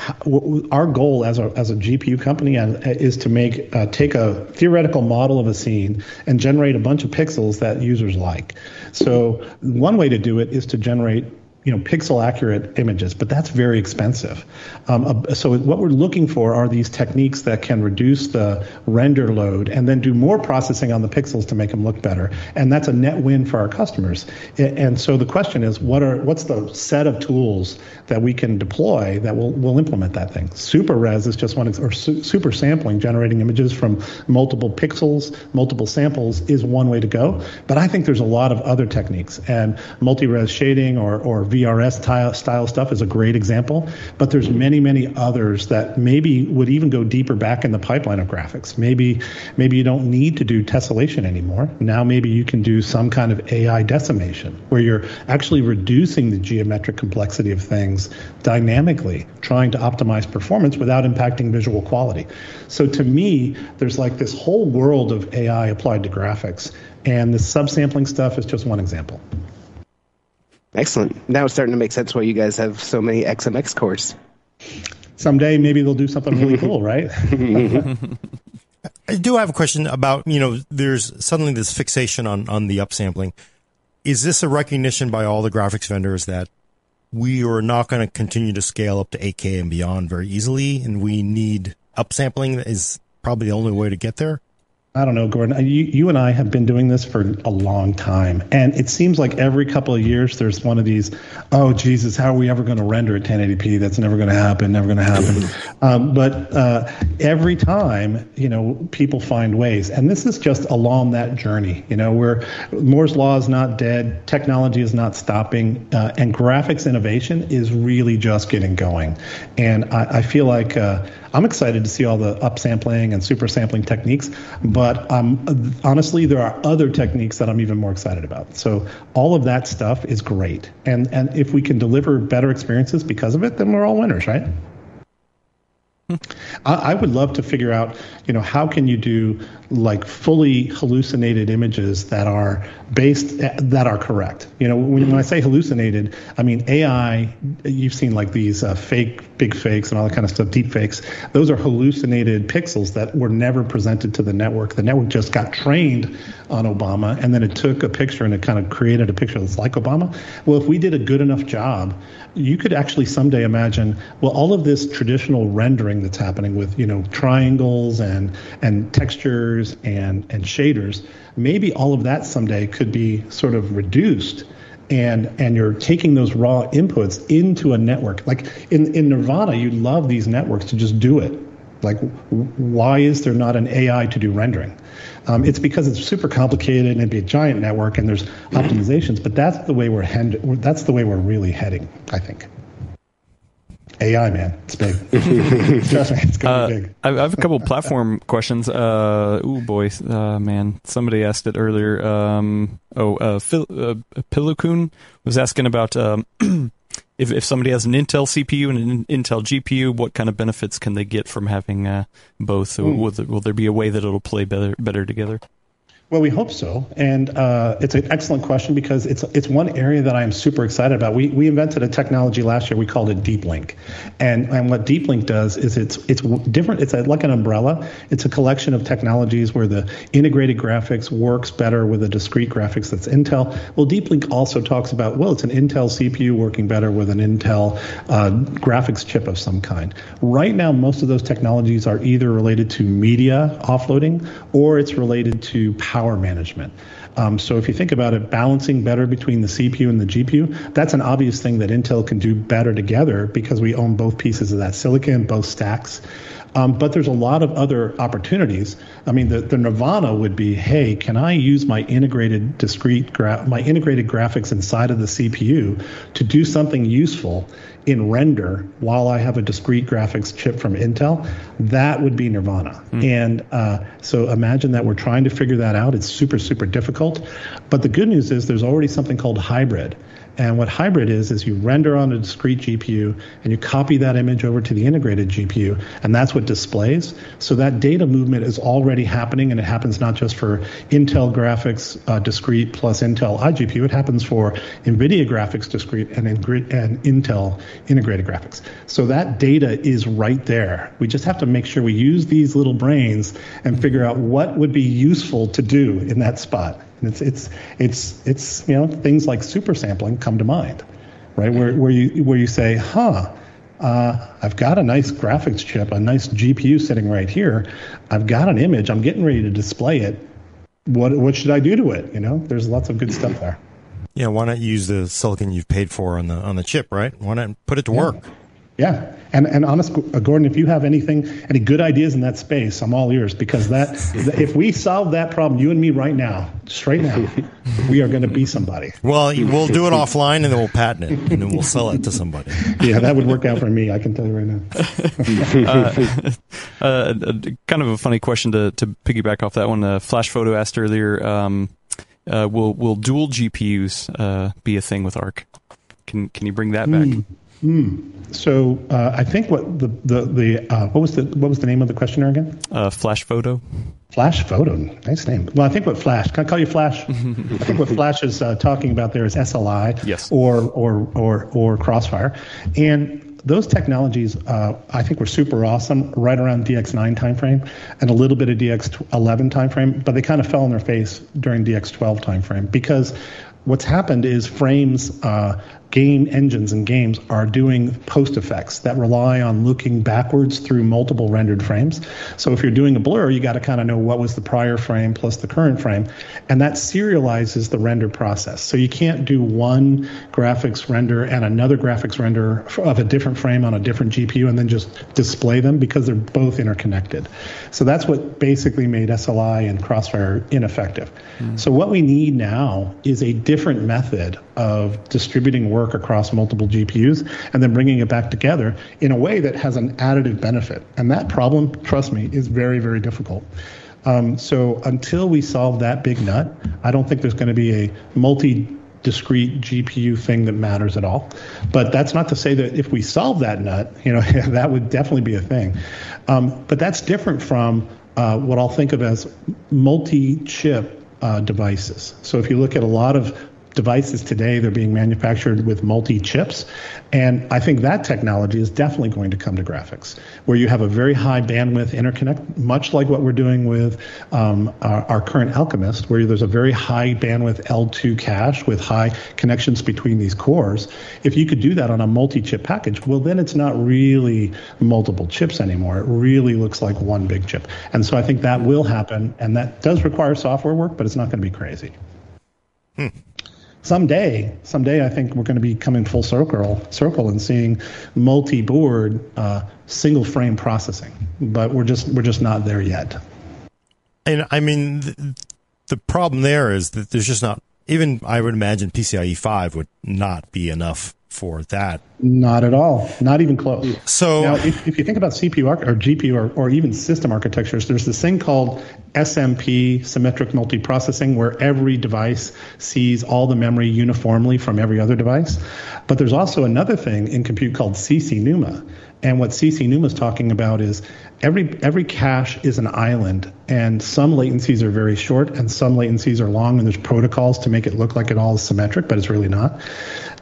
Speaker 3: our goal as a as a GPU company is to make uh, take a theoretical model of a scene and generate a bunch of pixels that users like. So one way to do it is to generate you know pixel accurate images, but that's very expensive. Um, uh, so what we're looking for are these techniques that can reduce the render load and then do more processing on the pixels to make them look better, and that's a net win for our customers. And so the question is, what are what's the set of tools that we can deploy that will will implement that thing? Super res is just one, or su- super sampling, generating images from multiple pixels, multiple samples is one way to go. But I think there's a lot of other techniques, and multi-res shading or or VRS style stuff is a great example, but there's many, many others that maybe would even go deeper back in the pipeline of graphics. Maybe, maybe you don't need to do tessellation anymore. Now maybe you can do some kind of AI decimation where you're actually reducing the geometric complexity of things dynamically, trying to optimize performance without impacting visual quality. So to me, there's like this whole world of AI applied to graphics, and the subsampling stuff is just one example.
Speaker 2: Excellent. Now it's starting to make sense why you guys have so many XMX cores.
Speaker 3: someday maybe they'll do something really cool, right?
Speaker 1: I do have a question about, you know, there's suddenly this fixation on, on the upsampling. Is this a recognition by all the graphics vendors that we are not going to continue to scale up to 8K and beyond very easily, and we need upsampling is probably the only way to get there?
Speaker 3: I don't know, Gordon. You, you and I have been doing this for a long time, and it seems like every couple of years there's one of these. Oh Jesus, how are we ever going to render at 1080p? That's never going to happen. Never going to happen. um, but uh, every time, you know, people find ways, and this is just along that journey. You know, where Moore's law is not dead, technology is not stopping, uh, and graphics innovation is really just getting going. And I, I feel like. Uh, I'm excited to see all the upsampling and super sampling techniques, but um, honestly, there are other techniques that I'm even more excited about. So all of that stuff is great, and and if we can deliver better experiences because of it, then we're all winners, right? I, I would love to figure out, you know, how can you do like fully hallucinated images that are based that are correct. You know, when, when I say hallucinated, I mean AI. You've seen like these uh, fake big fakes and all that kind of stuff, deep fakes. Those are hallucinated pixels that were never presented to the network. The network just got trained on Obama, and then it took a picture and it kind of created a picture that's like Obama. Well, if we did a good enough job, you could actually someday imagine, well, all of this traditional rendering that's happening with you know triangles and and textures and and shaders, maybe all of that someday could be sort of reduced and and you're taking those raw inputs into a network. Like in in nirvana you love these networks to just do it. Like why is there not an ai to do rendering? Um, it's because it's super complicated and it'd be a giant network and there's optimizations but that's the way we're head, that's the way we're really heading i think AI, man, it's big. Trust me, it's gonna
Speaker 4: Uh,
Speaker 3: be big.
Speaker 4: I I have a couple platform questions. Uh, ooh, boy, uh, man, somebody asked it earlier. Um, oh, uh, Phil, uh, Pilukun was asking about um, if if somebody has an Intel CPU and an Intel GPU, what kind of benefits can they get from having uh, both? So will, there, will there be a way that it'll play better better together?
Speaker 3: Well, we hope so, and uh, it's an excellent question because it's it's one area that I am super excited about. We we invented a technology last year. We called it Deep Link, and and what Deep Link does is it's it's different. It's a, like an umbrella. It's a collection of technologies where the integrated graphics works better with a discrete graphics that's Intel. Well, Deep Link also talks about well, it's an Intel CPU working better with an Intel uh, graphics chip of some kind. Right now, most of those technologies are either related to media offloading or it's related to power management. Um, so if you think about it, balancing better between the CPU and the GPU, that's an obvious thing that Intel can do better together because we own both pieces of that silicon, both stacks. Um, but there's a lot of other opportunities. I mean, the, the nirvana would be, hey, can I use my integrated discrete gra- my integrated graphics inside of the CPU to do something useful in render while I have a discrete graphics chip from Intel? That would be nirvana. And uh, so imagine that we're trying to figure that out. It's super super difficult. But the good news is there's already something called hybrid. And what hybrid is, is you render on a discrete GPU and you copy that image over to the integrated GPU, and that's what displays. So that data movement is already happening, and it happens not just for Intel graphics uh, discrete plus Intel iGPU, it happens for NVIDIA graphics discrete and, and Intel integrated graphics. So that data is right there. We just have to make sure we use these little brains and figure out what would be useful to do in that spot. And it's it's it's it's you know things like super sampling come to mind, right? Where where you where you say, huh, uh, I've got a nice graphics chip, a nice GPU sitting right here. I've got an image. I'm getting ready to display it. What what should I do to it? You know, there's lots of good stuff there.
Speaker 1: Yeah, why not use the silicon you've paid for on the on the chip, right? Why not put it to work?
Speaker 3: Yeah, and and honest, uh, Gordon, if you have anything, any good ideas in that space, I'm all ears because that if we solve that problem, you and me right now, straight now, we are going to be somebody.
Speaker 1: Well, we'll do it offline and then we'll patent it and then we'll sell it to somebody.
Speaker 3: Yeah, that would work out for me. I can tell you right now.
Speaker 4: uh, uh, kind of a funny question to, to piggyback off that one. Uh, Flash Photo asked earlier, um, uh, will will dual GPUs uh, be a thing with Arc? Can can you bring that back?
Speaker 3: So uh, I think what the the, the uh, what was the what was the name of the questioner again?
Speaker 4: Uh, Flash Photo.
Speaker 3: Flash Photo, nice name. Well, I think what Flash can I call you Flash? I think what Flash is uh, talking about there is SLI,
Speaker 4: Yes.
Speaker 3: or or or or Crossfire, and those technologies, uh, I think, were super awesome right around DX9 timeframe and a little bit of DX11 timeframe, but they kind of fell on their face during DX12 timeframe because what's happened is frames uh, game engines and games are doing post effects that rely on looking backwards through multiple rendered frames. So if you're doing a blur, you got to kind of know what was the prior frame plus the current frame, and that serializes the render process. So you can't do one graphics render and another graphics render of a different frame on a different GPU and then just display them because they're both interconnected. So that's what basically made SLI and Crossfire ineffective. Mm. So what we need now is a different method of distributing work across multiple GPUs and then bringing it back together in a way that has an additive benefit. And that problem, trust me, is very, very difficult. Um, so until we solve that big nut, I don't think there's going to be a multi discrete GPU thing that matters at all. But that's not to say that if we solve that nut, you know, that would definitely be a thing. Um, but that's different from uh, what I'll think of as multi-chip uh, devices. So if you look at a lot of devices today, they're being manufactured with multi chips. And I think that technology is definitely going to come to graphics, where you have a very high bandwidth interconnect, much like what we're doing with um, our, our, current Alchemist, where there's a very high bandwidth L2 cache with high connections between these cores. If you could do that on a multi chip package, well, then it's not really multiple chips anymore. It really looks like one big chip. And so I think that will happen. And that does require software work, but it's not going to be crazy. Hmm someday, someday, I think we're going to be coming full circle, circle and seeing multi-board, uh, single frame processing. But we're just we're just not there yet.
Speaker 1: And I mean, the, the problem there is that there's just not even. I would imagine PCIe five would not be enough for that.
Speaker 3: Not at all. Not even close.
Speaker 1: So
Speaker 3: now, if, if you think about CPU arch- or GPU or, or even system architectures, there's this thing called SMP, symmetric multiprocessing, where every device sees all the memory uniformly from every other device. But there's also another thing in compute called CC-NUMA. And what CC-NUMA is talking about is every every cache is an island, and some latencies are very short, and some latencies are long, and there's protocols to make it look like it all is symmetric, but it's really not.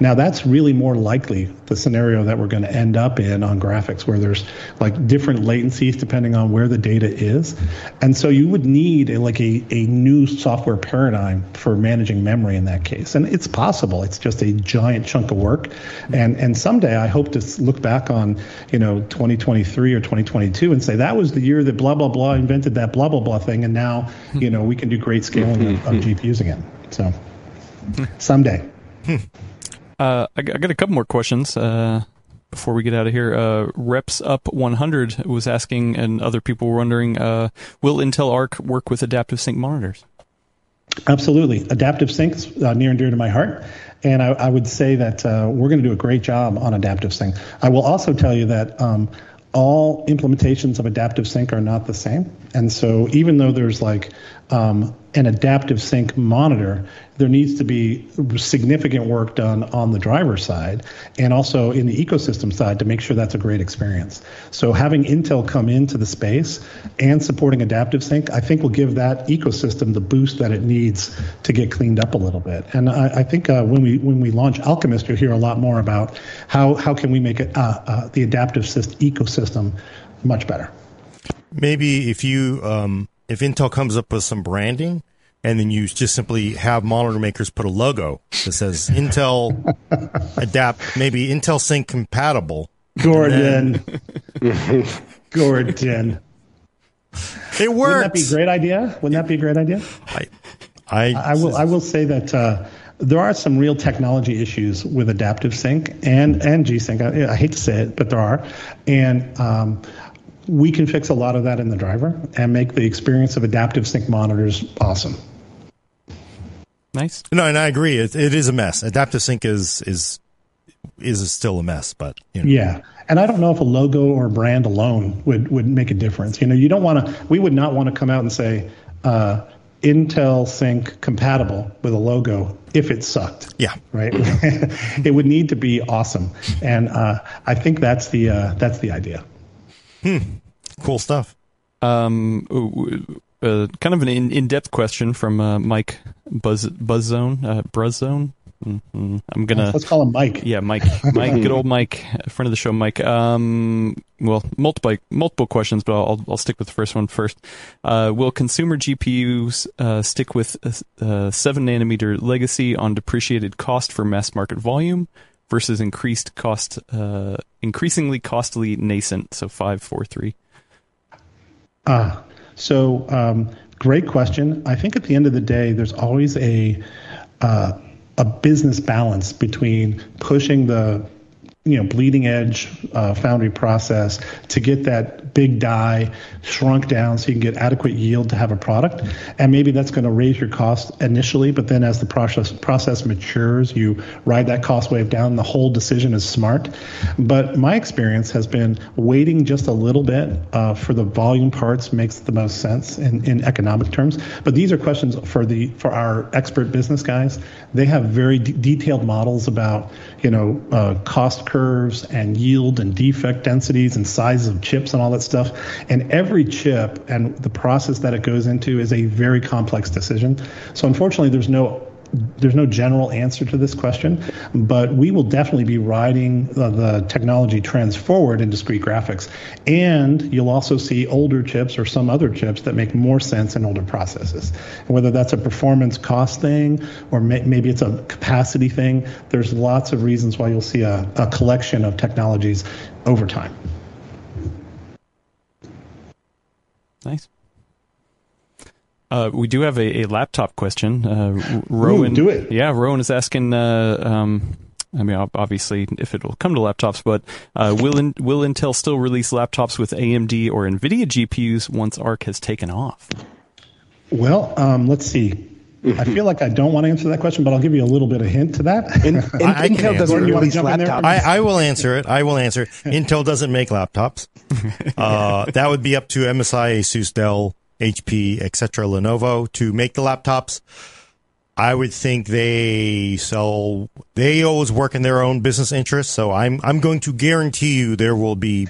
Speaker 3: Now that's really more likely the scenario that we're going to end up in on graphics, where there's like different latencies depending on where the data is, and so you would need a, like a, a new software paradigm for managing memory in that case, and it's possible. It's just a giant chunk of work, and and someday I hope to look back on you know 2023 or 2022 and say that was the year that blah blah blah invented that blah blah blah thing, and now you know we can do great scaling of, of GPUs again. So someday.
Speaker 4: Uh, I, got a couple more questions uh, before we get out of here. Uh, Reps Up 100 was asking, and other people were wondering, uh, will Intel Arc work with adaptive sync monitors?
Speaker 3: Absolutely. Adaptive sync uh, near and dear to my heart. And I, I would say that uh, we're going to do a great job on adaptive sync. I will also tell you that um, all implementations of adaptive sync are not the same. And so even though there's like um, an adaptive sync monitor, there needs to be significant work done on the driver side and also in the ecosystem side to make sure that's a great experience. So having Intel come into the space and supporting adaptive sync, I think will give that ecosystem the boost that it needs to get cleaned up a little bit. And I, I think uh, when we when we launch Alchemist, you'll hear a lot more about how how can we make it uh, uh, the adaptive ecosystem much better.
Speaker 1: Maybe if you um, if Intel comes up with some branding and then you just simply have monitor makers put a logo that says Intel Adapt, maybe Intel Sync compatible.
Speaker 3: Gordon. Gordon.
Speaker 1: It works.
Speaker 3: Wouldn't that be a great idea? Wouldn't that be a great idea?
Speaker 1: I, I,
Speaker 3: I will. I will say that uh, there are some real technology issues with adaptive sync and and G Sync. I, I, hate to say it, but there are, and um, we can fix a lot of that in the driver and make the experience of adaptive sync monitors awesome.
Speaker 4: Nice.
Speaker 1: No, and I agree. It, it is a mess. Adaptive sync is is is still a mess, but you know.
Speaker 3: yeah. And I don't know if a logo or a brand alone would would make a difference. You know, you don't want to. We would not want to come out and say uh, Intel Sync compatible with a logo if it sucked.
Speaker 1: Yeah.
Speaker 3: Right. it would need to be awesome, and uh, I think that's the uh, that's the idea.
Speaker 1: Hmm. Cool stuff.
Speaker 4: Um, uh, kind of an in, in-depth question from uh, Mike Buzz Buzzzone uh, Bruzzone Mm-hmm. I'm gonna
Speaker 3: let's call him Mike.
Speaker 4: Yeah, Mike. Mike, good old Mike, friend of the show, Mike. Um, well, multiple multiple questions, but I'll I'll stick with the first one first. Uh, will consumer GPUs uh, stick with a, a seven nanometer legacy on depreciated cost for mass market volume versus increased cost, uh, increasingly costly nascent? So five, four, three.
Speaker 3: Ah, so um, great question. I think at the end of the day, there's always a uh, a business balance between pushing the you know bleeding edge uh, foundry process to get that big die shrunk down so you can get adequate yield to have a product. And maybe that's going to raise your cost initially but then as the process process matures you ride that cost wave down the whole decision is smart. But my experience has been waiting just a little bit uh, for the volume parts makes the most sense in, in economic terms. But these are questions for the for our expert business guys. They have very d- detailed models about you know uh, cost curves and yield and defect densities and sizes of chips and all that stuff. And every chip and the process that it goes into is a very complex decision. So unfortunately, there's no there's no general answer to this question, but we will definitely be riding the, the, technology trends forward in discrete graphics. And you'll also see older chips or some other chips that make more sense in older processes. whether that's a performance cost thing or may, maybe it's a capacity thing, there's lots of reasons why you'll see a, a collection of technologies over time.
Speaker 4: Nice. Uh, we do have a, a laptop question. Uh, Rowan,
Speaker 3: Ooh, do it.
Speaker 4: Yeah, Rowan is asking. Uh, um, I mean, obviously, if it will come to laptops, but uh, will in, will Intel still release laptops with AMD or NVIDIA GPUs once ARC has taken off?
Speaker 3: Well, um, let's see. I feel like I don't want to answer that question, but I'll give you a little bit of hint to that.
Speaker 2: In, in, I, Intel doesn't release laptops.
Speaker 1: I, I, will answer it. I will answer it. Intel doesn't make laptops. Uh, that would be up to MSI, ASUS, Dell, HP, etc., Lenovo to make the laptops. I would think they sell. They always work in their own business interests. So I'm I'm going to guarantee you there will be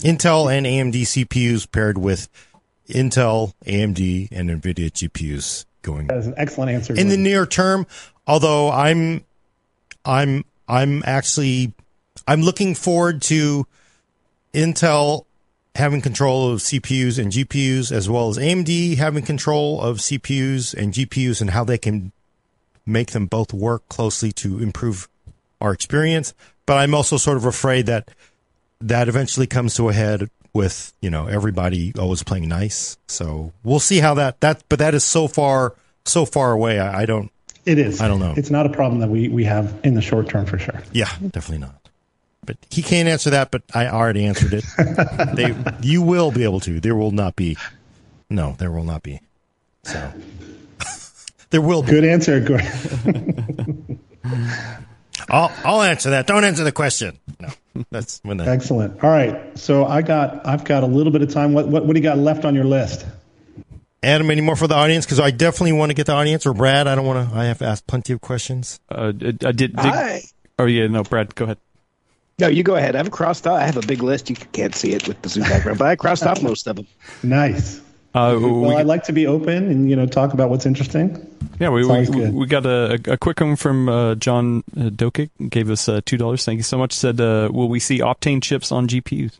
Speaker 1: Intel and AMD CPUs paired with Intel, AMD, and NVIDIA GPUs going.
Speaker 3: That is an excellent answer.
Speaker 1: In the near term, although I'm I'm I'm actually I'm looking forward to Intel having control of CPUs and GPUs, as well as AMD having control of CPUs and GPUs and how they can make them both work closely to improve our experience. But I'm also sort of afraid that that eventually comes to a head with, you know, everybody always playing nice. So we'll see how that, that, but that is so far, so far away. I, I don't,
Speaker 3: it is.
Speaker 1: I don't know.
Speaker 3: It's not a problem that we, we have in the short term for sure.
Speaker 1: Yeah, definitely not but he can't answer that. But I already answered it. they, you will be able to. There will not be. No, there will not be. So there will be.
Speaker 3: Good answer, Gordon.
Speaker 1: I'll I'll answer that. Don't answer the question. No, that's
Speaker 3: when that. Excellent. All right. So I got I've got a little bit of time. What what what do you got left on your list?
Speaker 1: Adam, any more for the audience? Because I definitely want to get the audience. Or Brad, I don't want to. I have to ask plenty of questions.
Speaker 4: Uh, I did. did I, oh yeah, no, Brad, go ahead.
Speaker 2: No, you go ahead. I've crossed off. I have a big list. You can't see it with the Zoom background, but I crossed off most of them.
Speaker 3: Nice. Uh, well, we, I like to be open and you know talk about what's interesting.
Speaker 4: Yeah, we we, we, got a, a quick one from uh, John uh, Dokic. Gave us uh, two dollars. Thank you so much. Said, uh, will we see Optane chips on GPUs?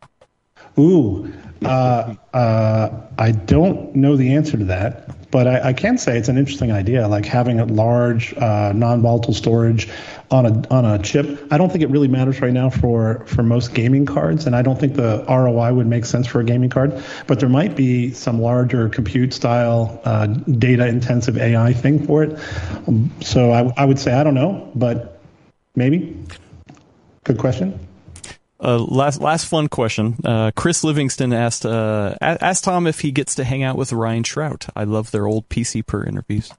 Speaker 3: Ooh, uh, uh, I don't know the answer to that, but I, I, can say it's an interesting idea, like having a large uh, non-volatile storage on a on a chip. I don't think it really matters right now for for most gaming cards, and I don't think the ROI would make sense for a gaming card. But there might be some larger compute style, uh, data intensive AI thing for it. Um, so I, I would say I don't know, but maybe. Good question.
Speaker 4: Uh, last last fun question. Uh, Chris Livingston asked uh, asked Tom if he gets to hang out with Ryan Shrout. I love their old PCPer interviews.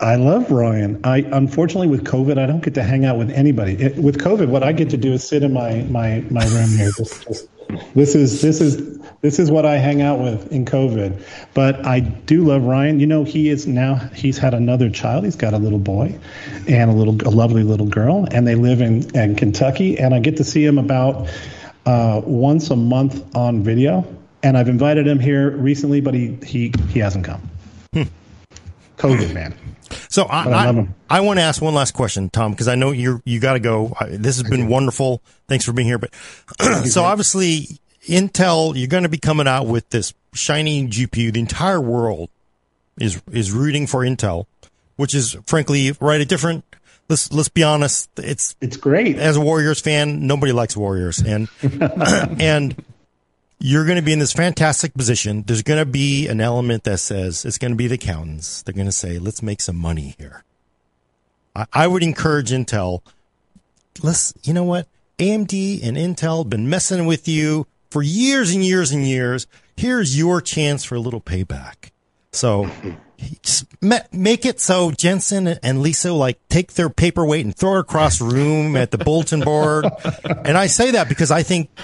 Speaker 3: I love Ryan. I unfortunately with COVID, I don't get to hang out with anybody. It, with COVID, what I get to do is sit in my my my room here. Just, just, this is this is this is what I hang out with in COVID. But I do love Ryan. You know, he is now he's had another child. He's got a little boy and a little a lovely little girl, and they live in, in Kentucky. And I get to see him about uh, once a month on video. And I've invited him here recently, but he he he hasn't come. COVID, mm. man.
Speaker 1: So I,
Speaker 3: I
Speaker 1: I. I want to ask one last question, Tom, because I know you're you got to go. This has been wonderful. Thanks for being here. But so obviously, Intel, you're going to be coming out with this shiny GPU. The entire world is is rooting for Intel, which is frankly right a different. Let's let's be honest. It's
Speaker 3: It's great.
Speaker 1: as a Warriors fan, nobody likes Warriors, and and you're going to be in this fantastic position. There's going to be an element that says it's going to be the accountants. They're going to say, "Let's make some money here." I, I would encourage Intel. Let's, you know what? AMD and Intel have been messing with you for years and years and years. Here's your chance for a little payback. So make it so Jensen and Lisa like take their paperweight and throw it across room at the bulletin board. And I say that because I think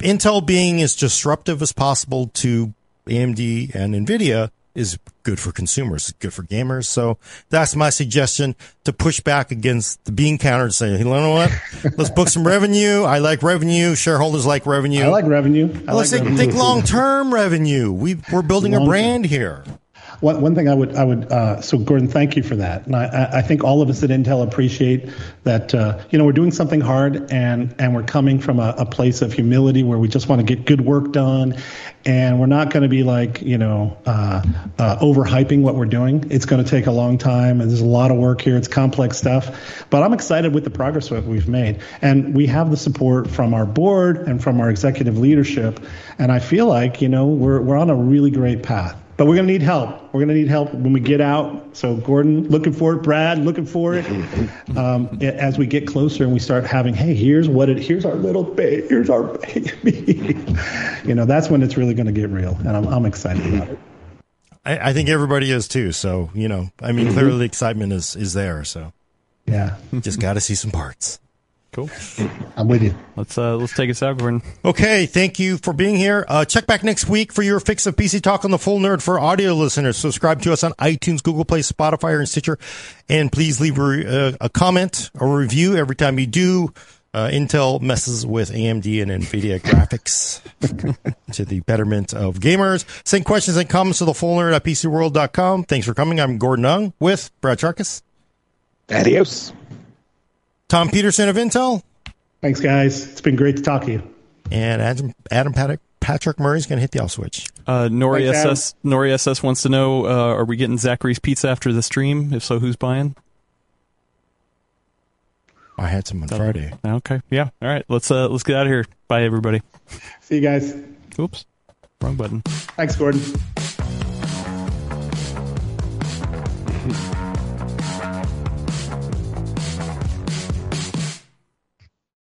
Speaker 1: Intel being as disruptive as possible to AMD and Nvidia is good for consumers, good for gamers. So that's my suggestion to push back against the bean counter and say, you know what? Let's book some revenue. I like revenue. Shareholders like revenue.
Speaker 3: I like revenue. I
Speaker 1: Let's
Speaker 3: like
Speaker 1: think, think long term revenue. We, we're building a
Speaker 3: Long-term.
Speaker 1: brand here.
Speaker 3: One, one thing I would, I would, uh, so Gordon, thank you for that. And I, I- think all of us at Intel appreciate that, uh, you know, we're doing something hard and, and we're coming from a, a place of humility where we just want to get good work done. And we're not going to be like, you know, uh, uh, overhyping what we're doing. It's going to take a long time and there's a lot of work here. It's complex stuff, but I'm excited with the progress that we've made. And we have the support from our board and from our executive leadership. And I feel like, you know, we're, we're on a really great path but we're going to need help. We're going to need help when we get out. So, Gordon, looking for it. Brad, looking for it. Um, as we get closer and we start having, hey, here's what it, here's our little baby, here's our baby. you know, that's when it's really going to get real, and I'm, I'm excited about it.
Speaker 1: I, I think everybody is too. So, you know, I mean, clearly the excitement is, is there. So
Speaker 3: Yeah,
Speaker 1: just got to see some parts.
Speaker 4: Cool.
Speaker 3: I'm with you.
Speaker 4: Let's uh, let's take us out, Gordon.
Speaker 1: Okay, thank you for being here. Uh, check back next week for your fix of PC Talk on the Full Nerd for audio listeners. Subscribe to us on iTunes, Google Play, Spotify, and Stitcher. And please leave a, re- uh, a comment or review every time you do. Uh, Intel messes with AMD and NVIDIA graphics to the betterment of gamers. Send questions and comments to the full nerd at PCWorld.com. Thanks for coming. I'm Gordon Ung with Brad Chacos,
Speaker 2: Adios.
Speaker 1: Tom Petersen of Intel,
Speaker 3: Thanks, guys. It's been great to talk to you.
Speaker 1: and Adam, Adam Patrick, Patrick Murray's going to hit the off switch.
Speaker 4: Uh, Nori
Speaker 3: Thanks,
Speaker 4: SS Nori SS wants to know: uh, Are we getting Zachary's pizza after the stream? If so, who's buying?
Speaker 1: I had some on Friday.
Speaker 4: Okay, yeah. All right, let's uh, let's get out of here. Bye, everybody.
Speaker 3: See you guys.
Speaker 4: Oops, wrong button.
Speaker 3: Thanks, Gordon.